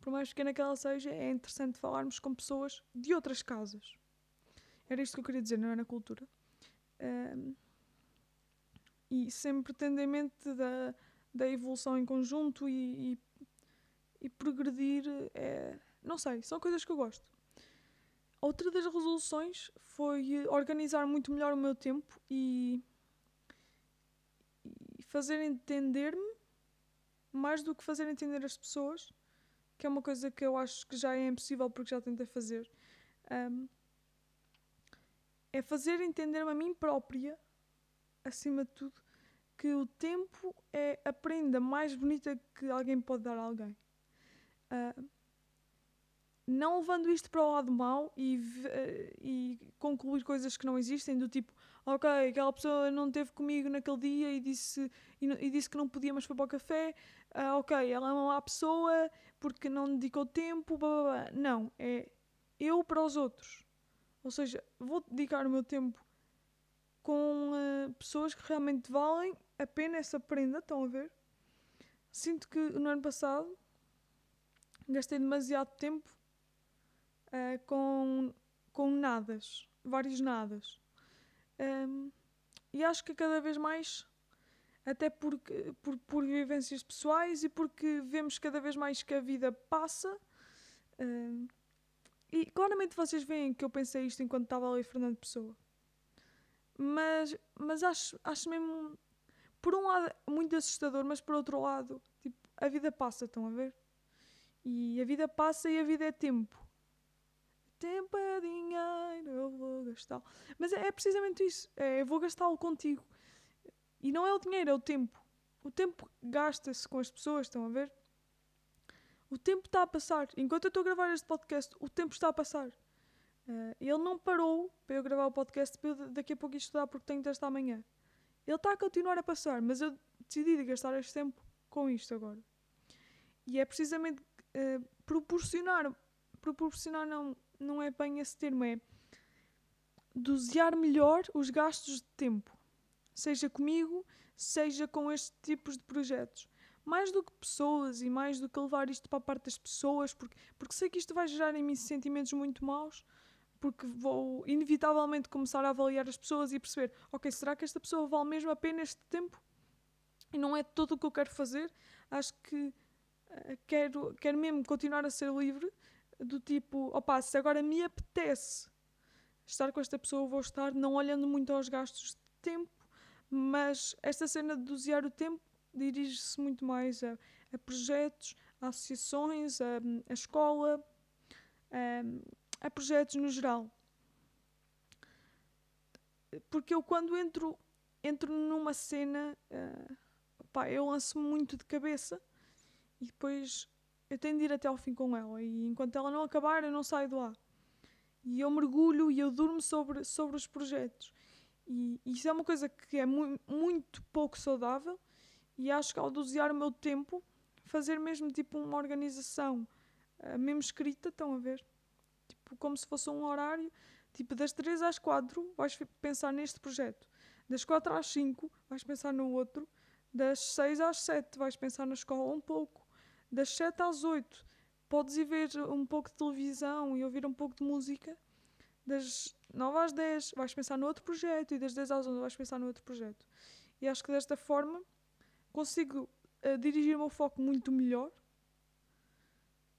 por mais pequena que ela seja, é interessante falarmos com pessoas de outras casas. Era isto que eu queria dizer, não era cultura. Um, e sempre tendo em mente da, da evolução em conjunto e, e, e progredir, é, não sei, são coisas que eu gosto. Outra das resoluções foi organizar muito melhor o meu tempo e, e fazer entender-me mais do que fazer entender as pessoas, que é uma coisa que eu acho que já é impossível porque já tentei fazer. Um, é fazer entender-me a mim própria, acima de tudo, que o tempo é a prenda mais bonita que alguém pode dar a alguém. Uh, não levando isto para o lado mau e, uh, e concluir coisas que não existem, do tipo, ok, aquela pessoa não esteve comigo naquele dia e disse, e, e, disse que não podia, foi para o café, uh, ok, ela é uma má pessoa porque não dedicou tempo, blá, blá, blá. não, é eu para os outros. Ou seja, vou dedicar o meu tempo com uh, pessoas que realmente valem a pena essa prenda, estão a ver? Sinto que no ano passado gastei demasiado tempo uh, com, com nadas, vários nadas. Um, e acho que cada vez mais, até porque, por, por vivências pessoais e porque vemos cada vez mais que a vida passa. Um, e claramente vocês veem que eu pensei isto enquanto estava ali Fernando Pessoa. Mas, mas acho, acho mesmo, por um lado, muito assustador, mas por outro lado, tipo, a vida passa, estão a ver? E a vida passa e a vida é tempo. Tempo é dinheiro, eu vou gastá-lo. Mas é, é, precisamente isso. É, eu vou gastá-lo contigo. E não é o dinheiro, é o tempo. O tempo gasta-se com as pessoas, estão a ver? O tempo está a passar. Enquanto eu estou a gravar este podcast, o tempo está a passar. Uh, ele não parou para eu gravar o podcast para eu daqui a pouco estudar porque tenho teste amanhã. Ele está a continuar a passar, mas eu decidi gastar este tempo com isto agora. E é precisamente uh, proporcionar, proporcionar não, não é bem esse termo, é dosear melhor os gastos de tempo, seja comigo, seja com estes tipos de projetos. Mais do que pessoas e mais do que levar isto para a parte das pessoas, porque, porque sei que isto vai gerar em mim sentimentos muito maus, porque vou inevitavelmente começar a avaliar as pessoas e perceber: ok, será que esta pessoa vale mesmo a pena este tempo? E não é tudo o que eu quero fazer. Acho que quero, quero mesmo continuar a ser livre, do tipo: opá, se agora me apetece estar com esta pessoa, vou estar, não olhando muito aos gastos de tempo, mas esta cena de dosear o tempo dirige-se muito mais a, a, projetos, a associações, a, a escola, a, a, projetos no geral. Porque eu quando entro, entro numa cena, uh, pá, eu lanço-me muito de cabeça e depois eu tenho de ir até ao fim com ela. E enquanto ela não acabar eu não saio de lá. E eu mergulho e eu durmo sobre, sobre os projetos. E, e isso é uma coisa que é mu muito pouco saudável. E acho que ao dosear o meu tempo, fazer mesmo tipo uma organização uh, mesmo escrita, estão a ver? Tipo, como se fosse um horário, tipo das 3 às 4 vais pensar neste projeto, das 4 às 5 vais pensar no outro, das 6 às 7 vais pensar na escola um pouco, das 7 às 8 podes ir ver um pouco de televisão e ouvir um pouco de música. Das 9 às 10 vais pensar no outro projeto e das 10 às 11 vais pensar no outro projeto. E acho que desta forma consigo uh, dirigir o meu foco muito melhor.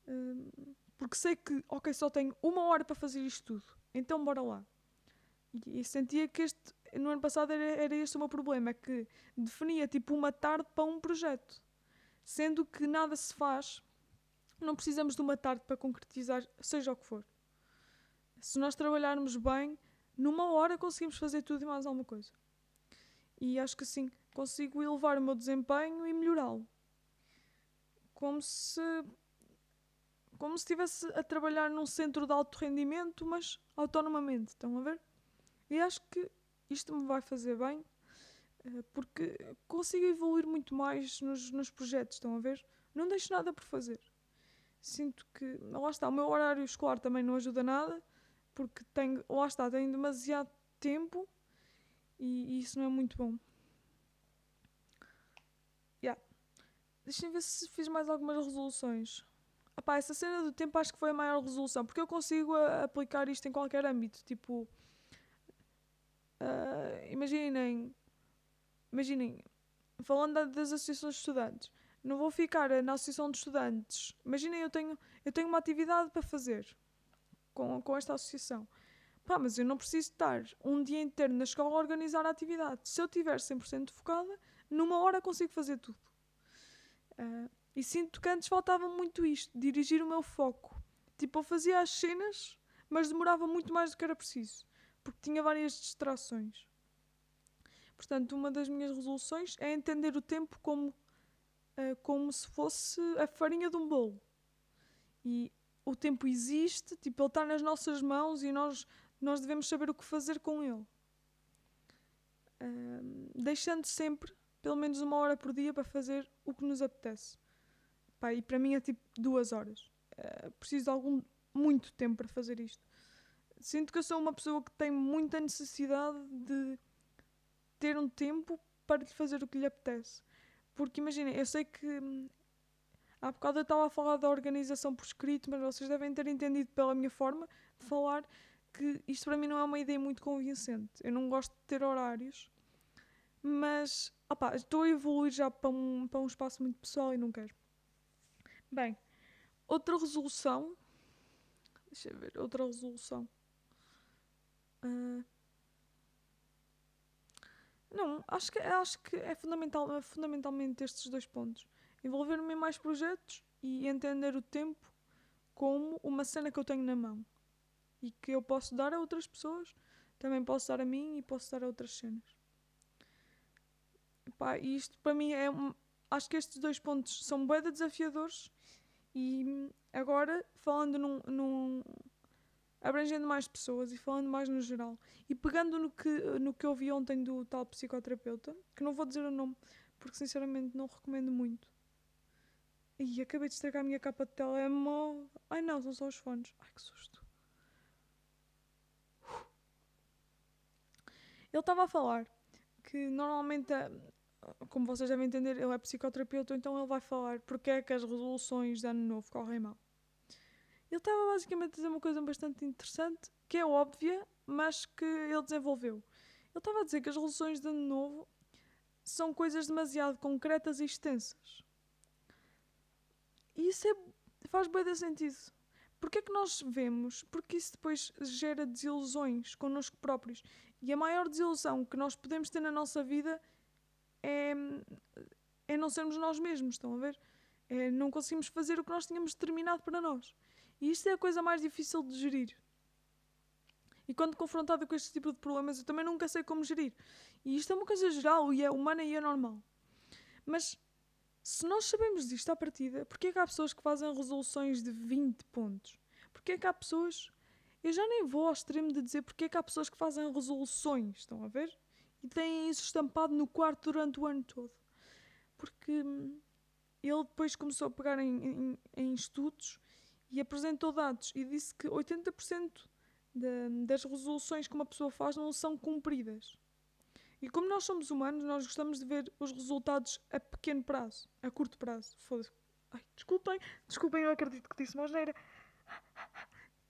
Uh, porque sei que, ok, só tenho uma hora para fazer isto tudo. Então bora lá. E, e sentia que este, no ano passado era, era este o meu problema, é que definia tipo uma tarde para um projeto. Sendo que nada se faz não precisamos de uma tarde para concretizar, seja o que for. Se nós trabalharmos bem, numa hora conseguimos fazer tudo e mais alguma coisa. E acho que assim consigo elevar o meu desempenho e melhorá-lo. Como se como se estivesse a trabalhar num centro de alto rendimento, mas autonomamente, estão a ver? E acho que isto me vai fazer bem, porque consigo evoluir muito mais nos, nos projetos, estão a ver? Não deixo nada por fazer sinto que, lá está, o meu horário escolar também não ajuda nada, porque tenho, lá está, tenho demasiado tempo e, e isso não é muito bom. Yeah. Deixem ver se fiz mais algumas resoluções. Epá, essa cena do tempo acho que foi a maior resolução, porque eu consigo a, uh, aplicar isto em qualquer âmbito. Tipo, uh, imaginem, imaginem, falando das associações de estudantes, não vou ficar na associação de estudantes. Imaginem, eu tenho, eu tenho uma atividade para fazer com, com esta associação. Pá, mas eu não preciso estar um dia inteiro na escola a organizar a atividade. Se eu estiver 100% focada, numa hora consigo fazer tudo. Uh, e sinto que antes faltava muito isto, dirigir o meu foco. Tipo, eu fazia as cenas, mas demorava muito mais do que era preciso, porque tinha várias distrações. Portanto, uma das minhas resoluções é entender o tempo como uh, como se fosse a farinha de um bolo. E o tempo existe, tipo, ele está nas nossas mãos e nós, nós devemos saber o que fazer com ele. Deixando sempre pelo menos uma hora por dia para fazer o que nos apetece. Pá, e para mim é tipo duas horas. Uh, preciso de algum, muito tempo para fazer isto. Sinto que eu sou uma pessoa que tem muita necessidade de ter um tempo para lhe fazer o que lhe apetece. Porque imaginem, eu sei que hum, há bocado eu estava a falar da organização por escrito, mas vocês devem ter entendido pela minha forma de falar que isto para mim não é uma ideia muito convincente. Eu não gosto de ter horários, mas opa, estou a evoluir já para um, para um espaço muito pessoal e não quero. Bem, outra resolução. Deixa eu ver, outra resolução. Uh, não, acho que, acho que é fundamental, é fundamentalmente estes dois pontos. Envolver-me em mais projetos e entender o tempo como uma cena que eu tenho na mão e que eu posso dar a outras pessoas, também posso dar a mim e posso dar a outras cenas. Epá, e isto para mim é. Acho que estes dois pontos são bem desafiadores E agora, falando num, num abrangendo mais pessoas e falando mais no geral e pegando no que, no que eu vi ontem do tal psicoterapeuta, que não vou dizer o nome porque sinceramente não recomendo muito. E acabei de estragar a minha capa de telemóvel. Ai não, são só os fones. Ai que susto. Ele estava a falar que normalmente, como vocês devem entender, ele é psicoterapeuta, então ele vai falar porque é que as resoluções de ano novo correm mal. Ele estava basicamente a dizer uma coisa bastante interessante, que é óbvia, mas que ele desenvolveu. Ele estava a dizer que as resoluções de ano novo são coisas demasiado concretas e extensas. E isso é, faz bem sentido. Porquê é que nós vemos? Porque isso depois gera desilusões connosco próprios. E a maior desilusão que nós podemos ter na nossa vida é, é não sermos nós mesmos, estão a ver? É não conseguimos fazer o que nós tínhamos determinado para nós. E isto é a coisa mais difícil de gerir. E quando confrontada com este tipo de problemas, eu também nunca sei como gerir. E isto é uma coisa geral e é humana e é normal. Mas se nós sabemos disto à partida, porquê é que há pessoas que fazem resoluções de 20 pontos? Porquê é que há pessoas. Eu já nem vou ao extremo de dizer porquê é que há pessoas que fazem resoluções, estão a ver? E têm isso estampado no quarto durante o ano todo. Porque hum, ele depois começou a pegar em, em, em estudos e apresentou dados e disse que 80% de, das resoluções que uma pessoa faz não são cumpridas. E como nós somos humanos, nós gostamos de ver os resultados a pequeno prazo, a curto prazo. Foda-se. Ai, desculpem, desculpem, eu acredito que disse mais neira.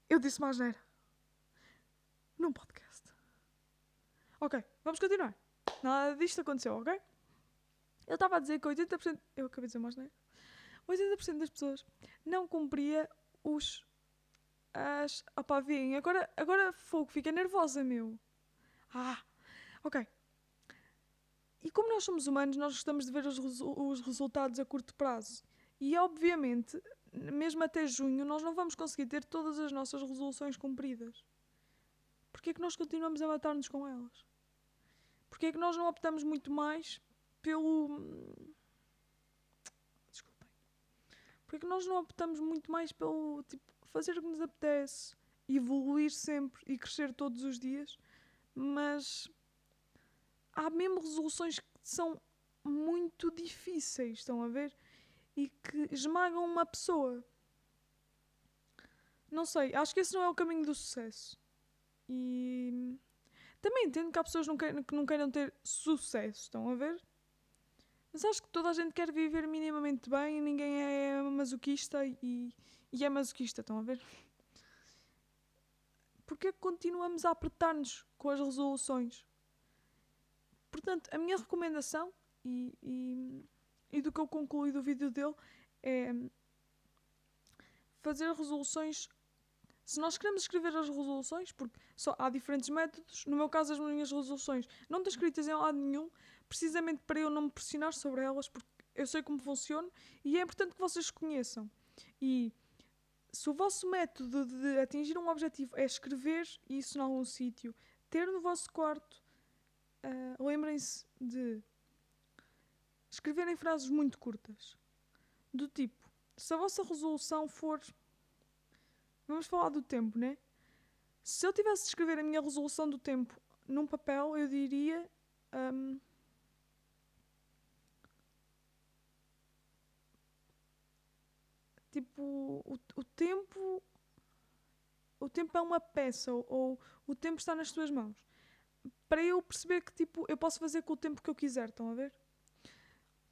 Eu disse mais neira. Num podcast. Ok, vamos continuar. Nada disto aconteceu, ok? Eu estava a dizer que 80%. Eu acabei de dizer mais neira. 80% das pessoas não cumpria os. As. Opá, vem. Agora, agora fogo, fica nervosa, meu. Ah, ok. E como nós somos humanos, nós gostamos de ver os, os resultados a curto prazo. E obviamente, mesmo até junho, nós não vamos conseguir ter todas as nossas resoluções cumpridas. Porquê é que nós continuamos a matar-nos com elas? Porquê é que nós não optamos muito mais pelo Porque nós não optamos muito mais pelo tipo, fazer o que nos apetece, evoluir sempre e crescer todos os dias, mas há mesmo resoluções que são muito difíceis, estão a ver? E que esmagam uma pessoa. Não sei, acho que esse não é o caminho do sucesso. E também entendo que há pessoas que não queiram ter sucesso, estão a ver? Mas acho que toda a gente quer viver minimamente bem ninguém é masoquista e, e é masoquista, estão a ver? Porque é continuamos a apertar-nos com as resoluções? Portanto, a minha recomendação e, e, e do que eu concluí do vídeo dele é fazer resoluções se nós queremos escrever as resoluções, porque só há diferentes métodos, no meu caso as minhas resoluções não estão escritas em lado nenhum, precisamente para eu não me pressionar sobre elas, porque eu sei como funciona e é importante que vocês conheçam. E se o vosso método de atingir um objetivo é escrever isso em algum sítio, ter no vosso quarto, uh, lembrem-se de escreverem frases muito curtas. Do tipo, se a vossa resolução for. Vamos falar do tempo, né? Se eu tivesse de escrever a minha resolução do tempo num papel, eu diria. Um, Tipo, o, o tempo. O tempo é uma peça, ou, ou o tempo está nas tuas mãos. Para eu perceber que, tipo, eu posso fazer com o tempo que eu quiser, estão a ver?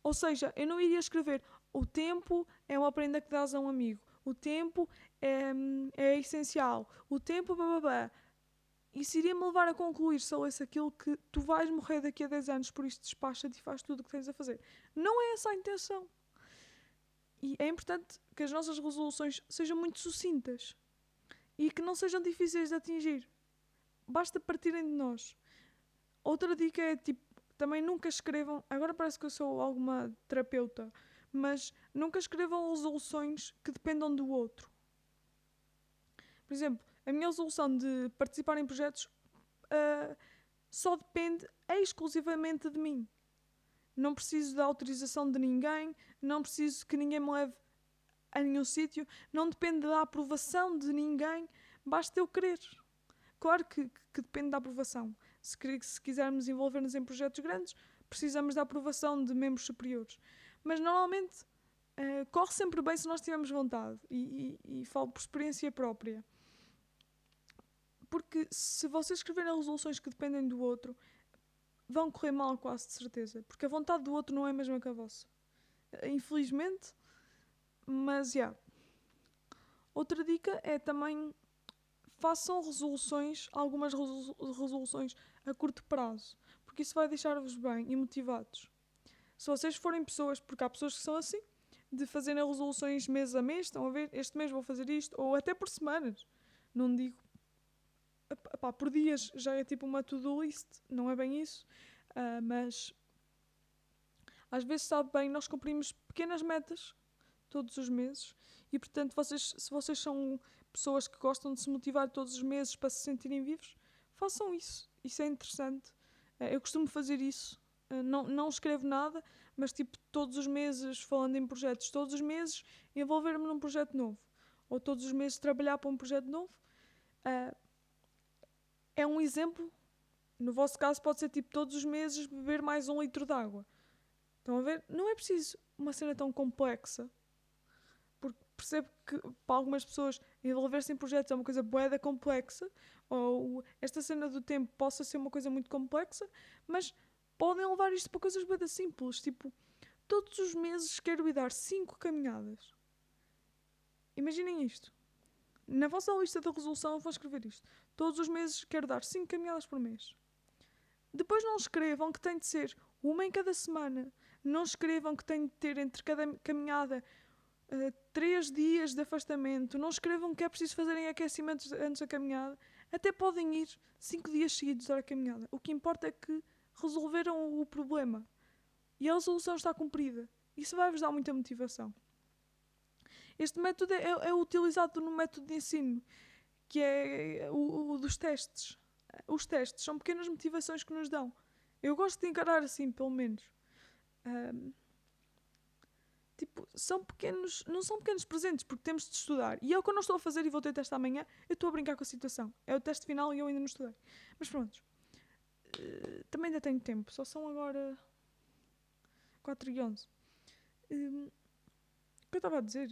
Ou seja, eu não iria escrever o tempo é uma prenda que dás a um amigo. O tempo é, é essencial. O tempo, bababá. Isso iria-me levar a concluir, se eu lesse aquilo, que tu vais morrer daqui a 10 anos, por isso despacha-te e faz tudo o que tens a fazer. Não é essa a intenção. E é importante que as nossas resoluções sejam muito sucintas e que não sejam difíceis de atingir. Basta partirem de nós. Outra dica é tipo, também nunca escrevam. Agora parece que eu sou alguma terapeuta, mas nunca escrevam resoluções que dependam do outro. Por exemplo, a minha resolução de participar em projetos uh, só depende exclusivamente de mim. Não preciso da autorização de ninguém, não preciso que ninguém me leve a nenhum sítio, não depende da aprovação de ninguém, basta eu querer. Claro que, que depende da aprovação. Se, se quisermos envolver-nos em projetos grandes, precisamos da aprovação de membros superiores. Mas normalmente uh, corre sempre bem se nós tivermos vontade. E, e, e falo por experiência própria. Porque se vocês escreverem resoluções que dependem do outro, vão correr mal quase de certeza. Porque a vontade do outro não é a mesma que a vossa. Infelizmente. Mas, já. Yeah. Outra dica é também façam resoluções, algumas resoluções a curto prazo, porque isso vai deixar-vos bem e motivados. Se vocês forem pessoas, porque há pessoas que são assim, de fazerem resoluções mês a mês, estão a ver, este mês vou fazer isto, ou até por semanas, não digo epá, por dias, já é tipo uma to-do list, não é bem isso, uh, mas às vezes sabe bem, nós cumprimos pequenas metas todos os meses e portanto vocês, se vocês são pessoas que gostam de se motivar todos os meses para se sentirem vivos, façam isso. Isso é interessante. Eh, eu costumo fazer isso. Eh, não, não escrevo nada, mas tipo todos os meses, falando em projetos, todos os meses envolver-me num projeto novo. Ou todos os meses trabalhar para um projeto novo. Uh, é um exemplo. No vosso caso pode ser tipo todos os meses beber mais um litro de água. Estão a ver? Não é preciso uma cena tão complexa percebo que para algumas pessoas envolver-se em projetos é uma coisa boeda complexa, ou esta cena do tempo possa ser uma coisa muito complexa, mas podem levar isto para coisas boeda simples, tipo, todos os meses quero ir dar 5 caminhadas. Imaginem isto. Na vossa lista de resolução vou escrever isto. Todos os meses quero dar 5 caminhadas por mês. Depois não escrevam que tem de ser uma em cada semana. Não escrevam que tem de ter entre cada caminhada uh, três dias de afastamento, não escrevam que é preciso fazerem aquecimentos antes da caminhada, até podem ir cinco dias seguidos à caminhada. O que importa é que resolveram o problema e a resolução está cumprida. Isso vai-vos dar muita motivação. Este método é, é, utilizado no método de ensino, que é o, o, dos testes. Os testes são pequenas motivações que nos dão. Eu gosto de encarar assim, pelo menos. Um, Tipo, são pequenos, não são pequenos presentes, porque temos de estudar. E é o que eu não estou a fazer e vou ter teste amanhã, eu estou a brincar com a situação. É o teste final e eu ainda não estudei. Mas pronto. Uh, também ainda tenho tempo, só são agora 4 e 11. Uh, hum, o que eu estava a dizer?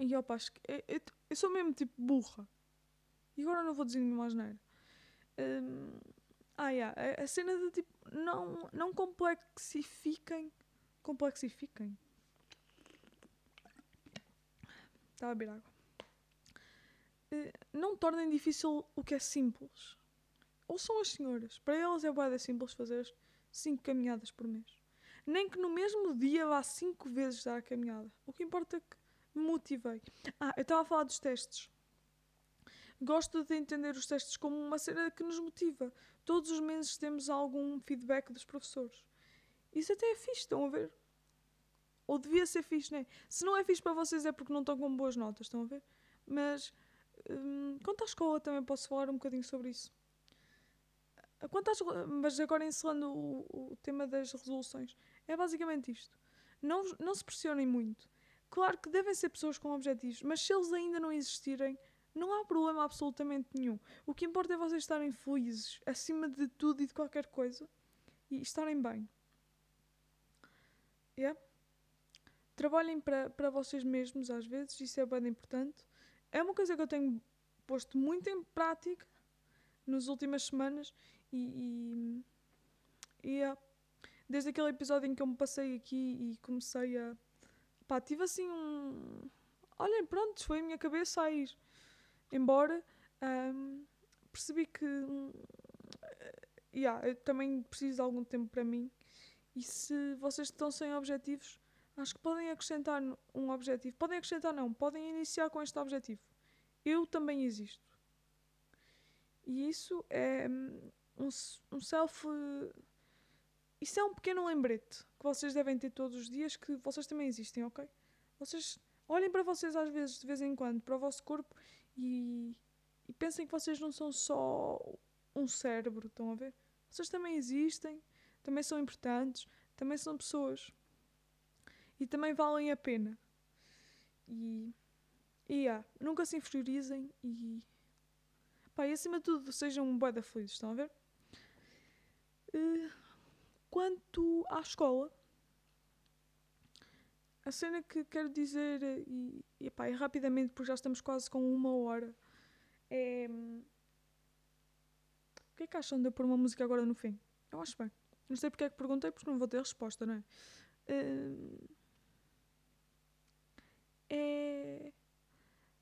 E opa, acho que eu, eu, eu, sou mesmo tipo burra. E agora não vou dizer nenhuma asneira. Um, ah, yeah, a, a cena de tipo, não, não complexifiquem complexifiquem. Estava a beber água. Eh, não tornem difícil o que é simples. Ou são as senhoras. Para elas é boa simples fazer 5 caminhadas por mês. Nem que no mesmo dia vá 5 vezes dar a caminhada. O que importa é que me motivei. Ah, eu estava a falar dos testes. Gosto de entender os testes como uma cena que nos motiva. Todos os meses temos algum feedback dos professores. Isso até é fixe, estão a ver? Ou devia ser fixe, né? Se não é fixe para vocês é porque não estão com boas notas, estão a ver? Mas hum, quanto à escola também posso falar um bocadinho sobre isso. Quanto às, mas agora encerrando o, o tema das resoluções, é basicamente isto. Não, não se pressionem muito. Claro que devem ser pessoas com objetivos, mas se eles ainda não existirem, não há problema absolutamente nenhum. O que importa é vocês estarem felizes acima de tudo e de qualquer coisa e estarem bem. Yeah? Trabalhem para, para vocês mesmos às vezes, isso é bem importante. É uma coisa que eu tenho posto muito em prática nas últimas semanas e, e, e é, desde aquele episódio em que eu me passei aqui e comecei a. pá, tive assim um. Olhem, pronto, foi a minha cabeça a ir embora. Um, percebi que. Um, yeah, eu também preciso de algum tempo para mim. E se vocês estão sem objetivos, acho que podem acrescentar um objetivo. Podem acrescentar, não, podem iniciar com este objetivo. Eu também existo. E isso é hum, um, um self. Isso é um pequeno lembrete que vocês devem ter todos os dias que vocês também existem, ok? Vocês olhem para vocês às vezes, de vez em quando, para o vosso corpo e, e pensem que vocês não são só um cérebro, estão a ver? Vocês também existem, também são importantes, também são pessoas e também valem a pena. E, e yeah, nunca se inferiorizem e, pá, e acima de tudo sejam um bué da felizes, estão a ver? Uh, quanto à escola, a cena que quero dizer, e, e, pá, e rapidamente, porque já estamos quase com uma hora, é. O que é que acham de eu pôr uma música agora no fim? Eu acho bem. Não sei porque é que perguntei, porque não vou ter resposta, não é? Uh, é.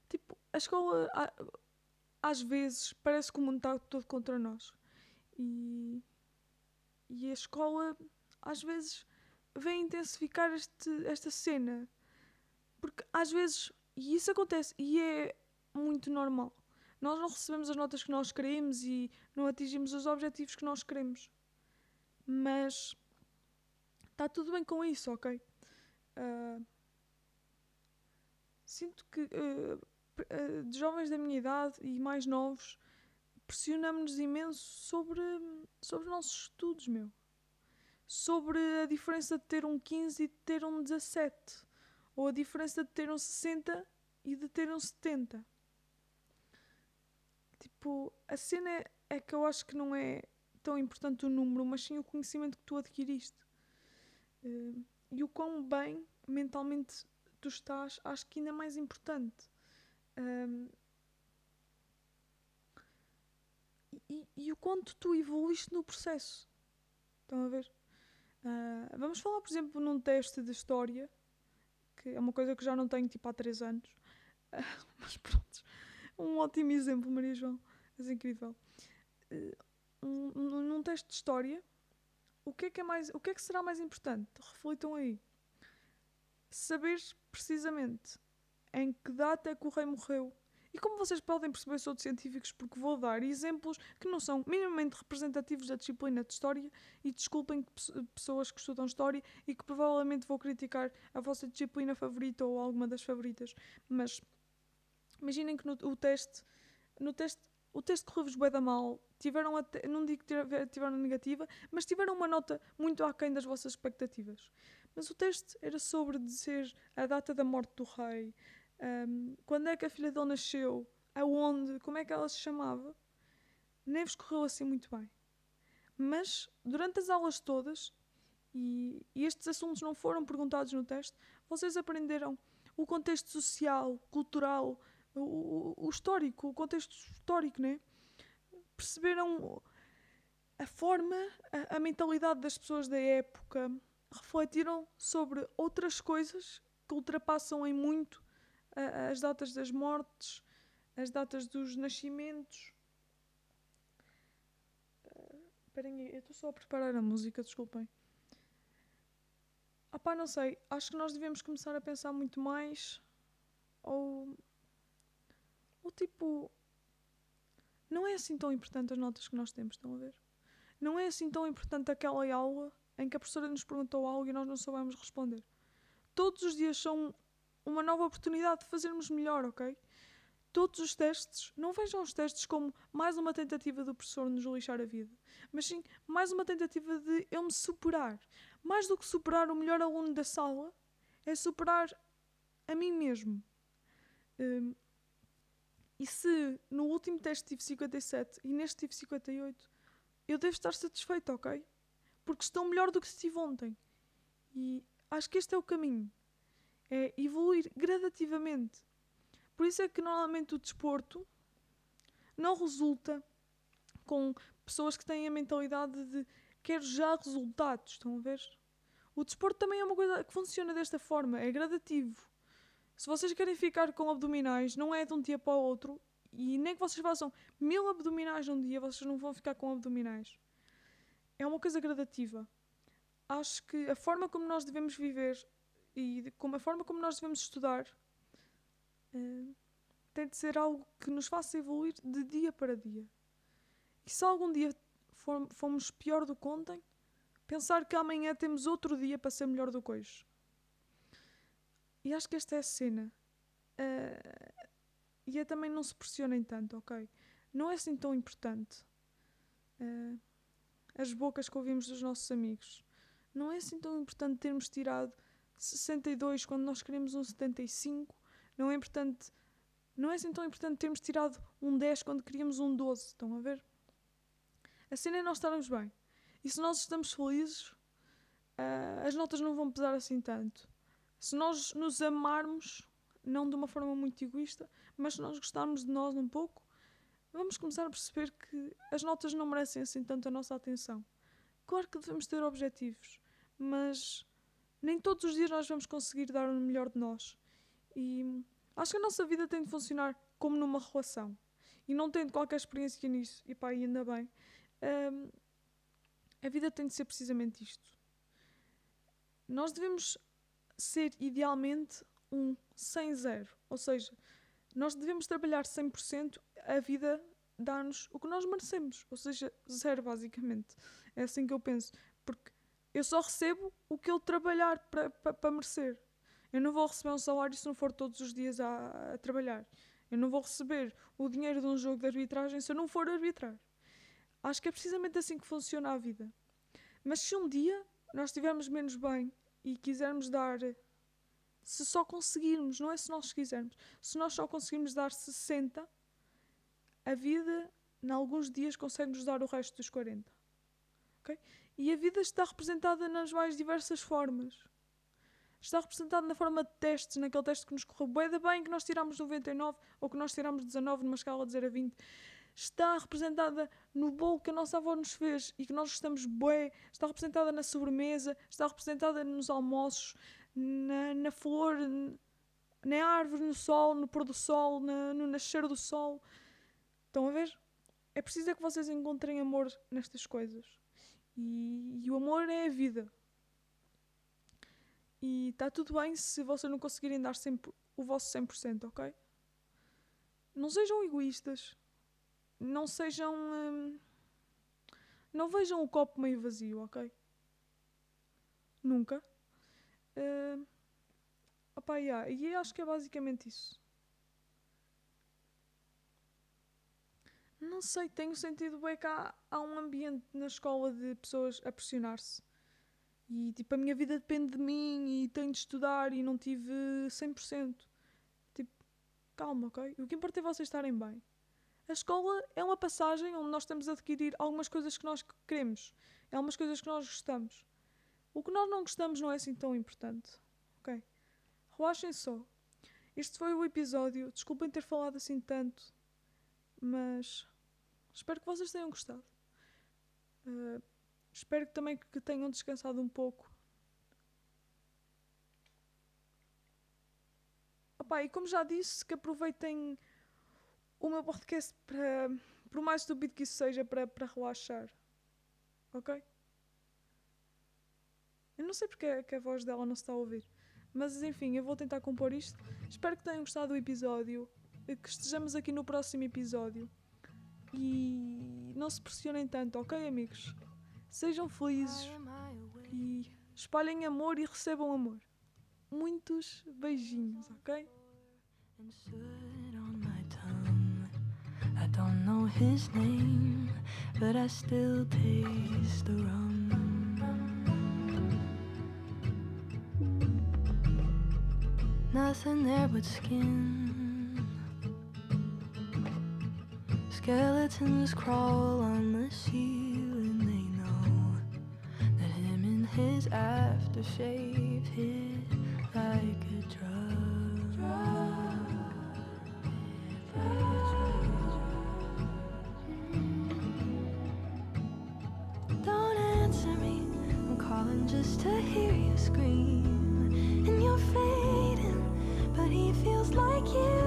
Tipo, a escola às vezes parece que o mundo está todo contra nós. E. E a escola às vezes vem intensificar este, esta cena. Porque às vezes. E isso acontece. E é muito normal. Nós não recebemos as notas que nós queremos e não atingimos os objetivos que nós queremos. Mas está tudo bem com isso, ok? Uh, sinto que uh, de jovens da minha idade e mais novos pressionamos-nos imenso sobre, sobre os nossos estudos, meu. Sobre a diferença de ter um 15 e de ter um 17. Ou a diferença de ter um 60 e de ter um 70. Tipo, a cena é, é que eu acho que não é tão importante o número, mas sim o conhecimento que tu adquiriste. Uh, e o quão bem mentalmente tu estás, acho que ainda é mais importante. Um, e, e, o quanto tu evoluíste no processo. Estão a ver? Uh, vamos falar, por exemplo, num teste de história, que é uma coisa que já não tenho tipo há 3 anos. Uh, (laughs) mas pronto, um ótimo exemplo, Maria João. És incrível. Uh, um, num teste de história, o que é que é mais, o que é que será mais importante? Reflitam aí. Saber precisamente em que data é que o rei morreu. E como vocês podem perceber, sou de científicos porque vou dar exemplos que não são minimamente representativos da disciplina de História e desculpem pessoas que estudam História e que provavelmente vou criticar a vossa disciplina favorita ou alguma das favoritas. Mas imaginem que no o teste, no teste, o teste correu-vos bem da mal, tiveram até, não digo que tiveram negativa, mas tiveram uma nota muito aquém das vossas expectativas. Mas o teste era sobre dizer a data da morte do rei, um, quando é que a filha dele nasceu, aonde, como é que ela se chamava. Nem vos correu assim muito bem. Mas durante as aulas todas, e, e estes assuntos não foram perguntados no teste, vocês aprenderam o contexto social, cultural, o, o, histórico, o contexto histórico, né? Perceberam a forma, a, a mentalidade das pessoas da época, refletiram sobre outras coisas que ultrapassam em muito as datas das mortes, as datas dos nascimentos. Esperem eu estou só a preparar a música, desculpem. Ah pá, não sei, acho que nós devemos começar a pensar muito mais ou ou tipo não é assim tão importante as notas que nós temos, estão a ver? Não é assim tão importante aquela aula em que a professora nos perguntou algo e nós não soubemos responder. Todos os dias são uma nova oportunidade de fazermos melhor, ok? Todos os testes, não vejam os testes como mais uma tentativa do professor nos lixar a vida, mas sim mais uma tentativa de eu me superar. Mais do que superar o melhor aluno da sala, é superar a mim mesmo. Um, e se no último teste tive 57 e neste tive 58, eu devo estar satisfeito, ok? Porque estou melhor do que estive ontem. E acho que este é o caminho é evoluir gradativamente. Por isso é que normalmente o desporto não resulta com pessoas que têm a mentalidade de quero já resultados, estão a ver? O desporto também é uma coisa que funciona desta forma, é gradativo. Se vocês querem ficar com abdominais, não é de um dia para o outro, e nem que vocês façam mil abdominais num dia, vocês não vão ficar com abdominais. É uma coisa gradativa. Acho que a forma como nós devemos viver e como a forma como nós devemos estudar uh, tem de ser algo que nos faça evoluir de dia para dia. E se algum dia for, fomos pior do que ontem, pensar que amanhã temos outro dia para ser melhor do que hoje. E acho que esta é a cena. Uh, e é também não se pressionem tanto, ok? Não é assim tão importante. Uh, as bocas que ouvimos dos nossos amigos. Não é assim tão importante termos tirado 62 quando nós queremos um 75, Não é importante. Não é assim tão importante termos tirado um 10 quando queríamos um 12. Estão a ver? A cena é nós estarmos bem. E se nós estamos felizes, uh, as notas não vão pesar assim tanto. Se nós nos amarmos, não de uma forma muito egoísta, mas se nós gostarmos de nós um pouco, vamos começar a perceber que as notas não merecem assim tanto a nossa atenção. Claro que devemos ter objetivos, mas nem todos os dias nós vamos conseguir dar o melhor de nós. E acho que a nossa vida tem de funcionar como numa relação. E não tendo qualquer experiência nisso, e pá, ainda bem, hum, a vida tem de ser precisamente isto. Nós devemos ser idealmente um 100-0, ou seja, nós devemos trabalhar 100%, a vida dá-nos o que nós merecemos, ou seja, zero basicamente. É assim que eu penso, porque eu só recebo o que eu trabalhar para merecer. Eu não vou receber um salário se não for todos os dias a, a, trabalhar. Eu não vou receber o dinheiro de um jogo de arbitragem se eu não for arbitrar. Acho que é precisamente assim que funciona a vida. Mas se um dia nós estivermos menos bem e quisermos dar, se só conseguirmos, não é se nós quisermos, se nós só conseguirmos dar 60, a vida, em alguns dias, consegue-nos dar o resto dos 40. Okay? E a vida está representada nas mais diversas formas. Está representada na forma de testes, naquele teste que nos correu bem, bem, que nós tiramos 99 ou que nós tiramos 19 numa escala de 0 a 20 está representada no bolo que a nossa avó nos fez e que nós gostamos bem, está representada na sobremesa, está representada nos almoços, na, na flor, na árvore, no sol, no pôr do sol, na, no nascer do sol. Estão a ver? É preciso é que vocês encontrem amor nestas coisas. E, e o amor é a vida. E está tudo bem se vocês não conseguirem dar sempre o vosso 100%, ok? Não sejam egoístas não sejam. Hum, não vejam o copo meio vazio, ok? Nunca. Uh, opa, yeah, e acho que é basicamente isso. Não sei, tenho sentido bem que há, há um ambiente na escola de pessoas a pressionar-se. E tipo, a minha vida depende de mim e tenho de estudar e não tive 100%. Tipo, calma, ok? O que importa é vocês estarem bem. A escola é uma passagem onde nós temos a adquirir algumas coisas que nós queremos, é algumas coisas que nós gostamos. O que nós não gostamos não é assim tão importante. Ok? Relaxem só. Este foi o episódio. Desculpem ter falado assim tanto, mas espero que vocês tenham gostado. Uh, espero também que tenham descansado um pouco. Opa, e como já disse, que aproveitem o meu podcast para. Por mais estúpido que isso seja, para, para relaxar. Ok? Eu não sei porque é que a voz dela não se está a ouvir. Mas enfim, eu vou tentar compor isto. Espero que tenham gostado do episódio. Que estejamos aqui no próximo episódio. E não se pressionem tanto, ok, amigos? Sejam felizes e espalhem amor e recebam amor. Muitos beijinhos, ok? Don't know his name, but I still taste the rum. Nothing there but skin. Skeletons crawl on the ceiling, they know that him and his aftershave hit like a drug. drug. Just to hear you scream. And you're fading, but he feels like you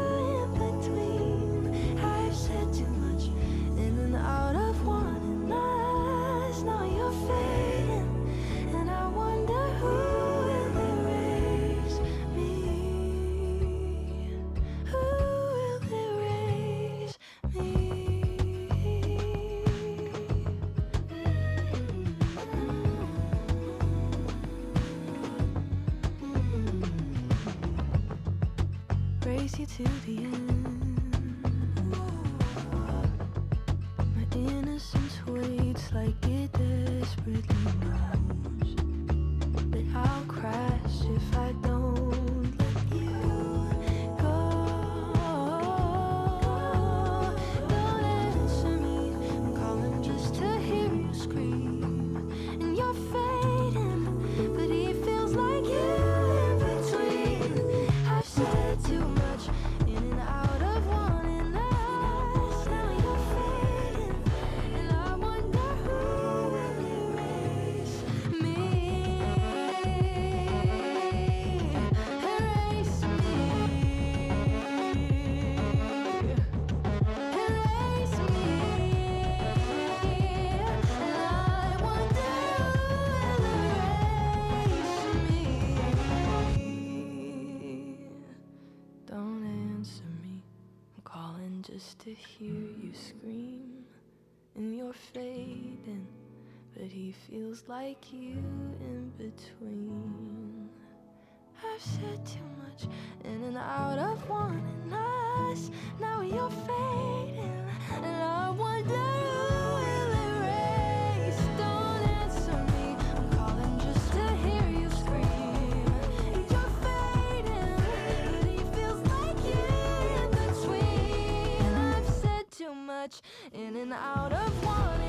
to the hear you scream. And you're fading, but he feels like you in between. I've said too much in and out of wanting us. Now you're fading, and I wonder in and out of one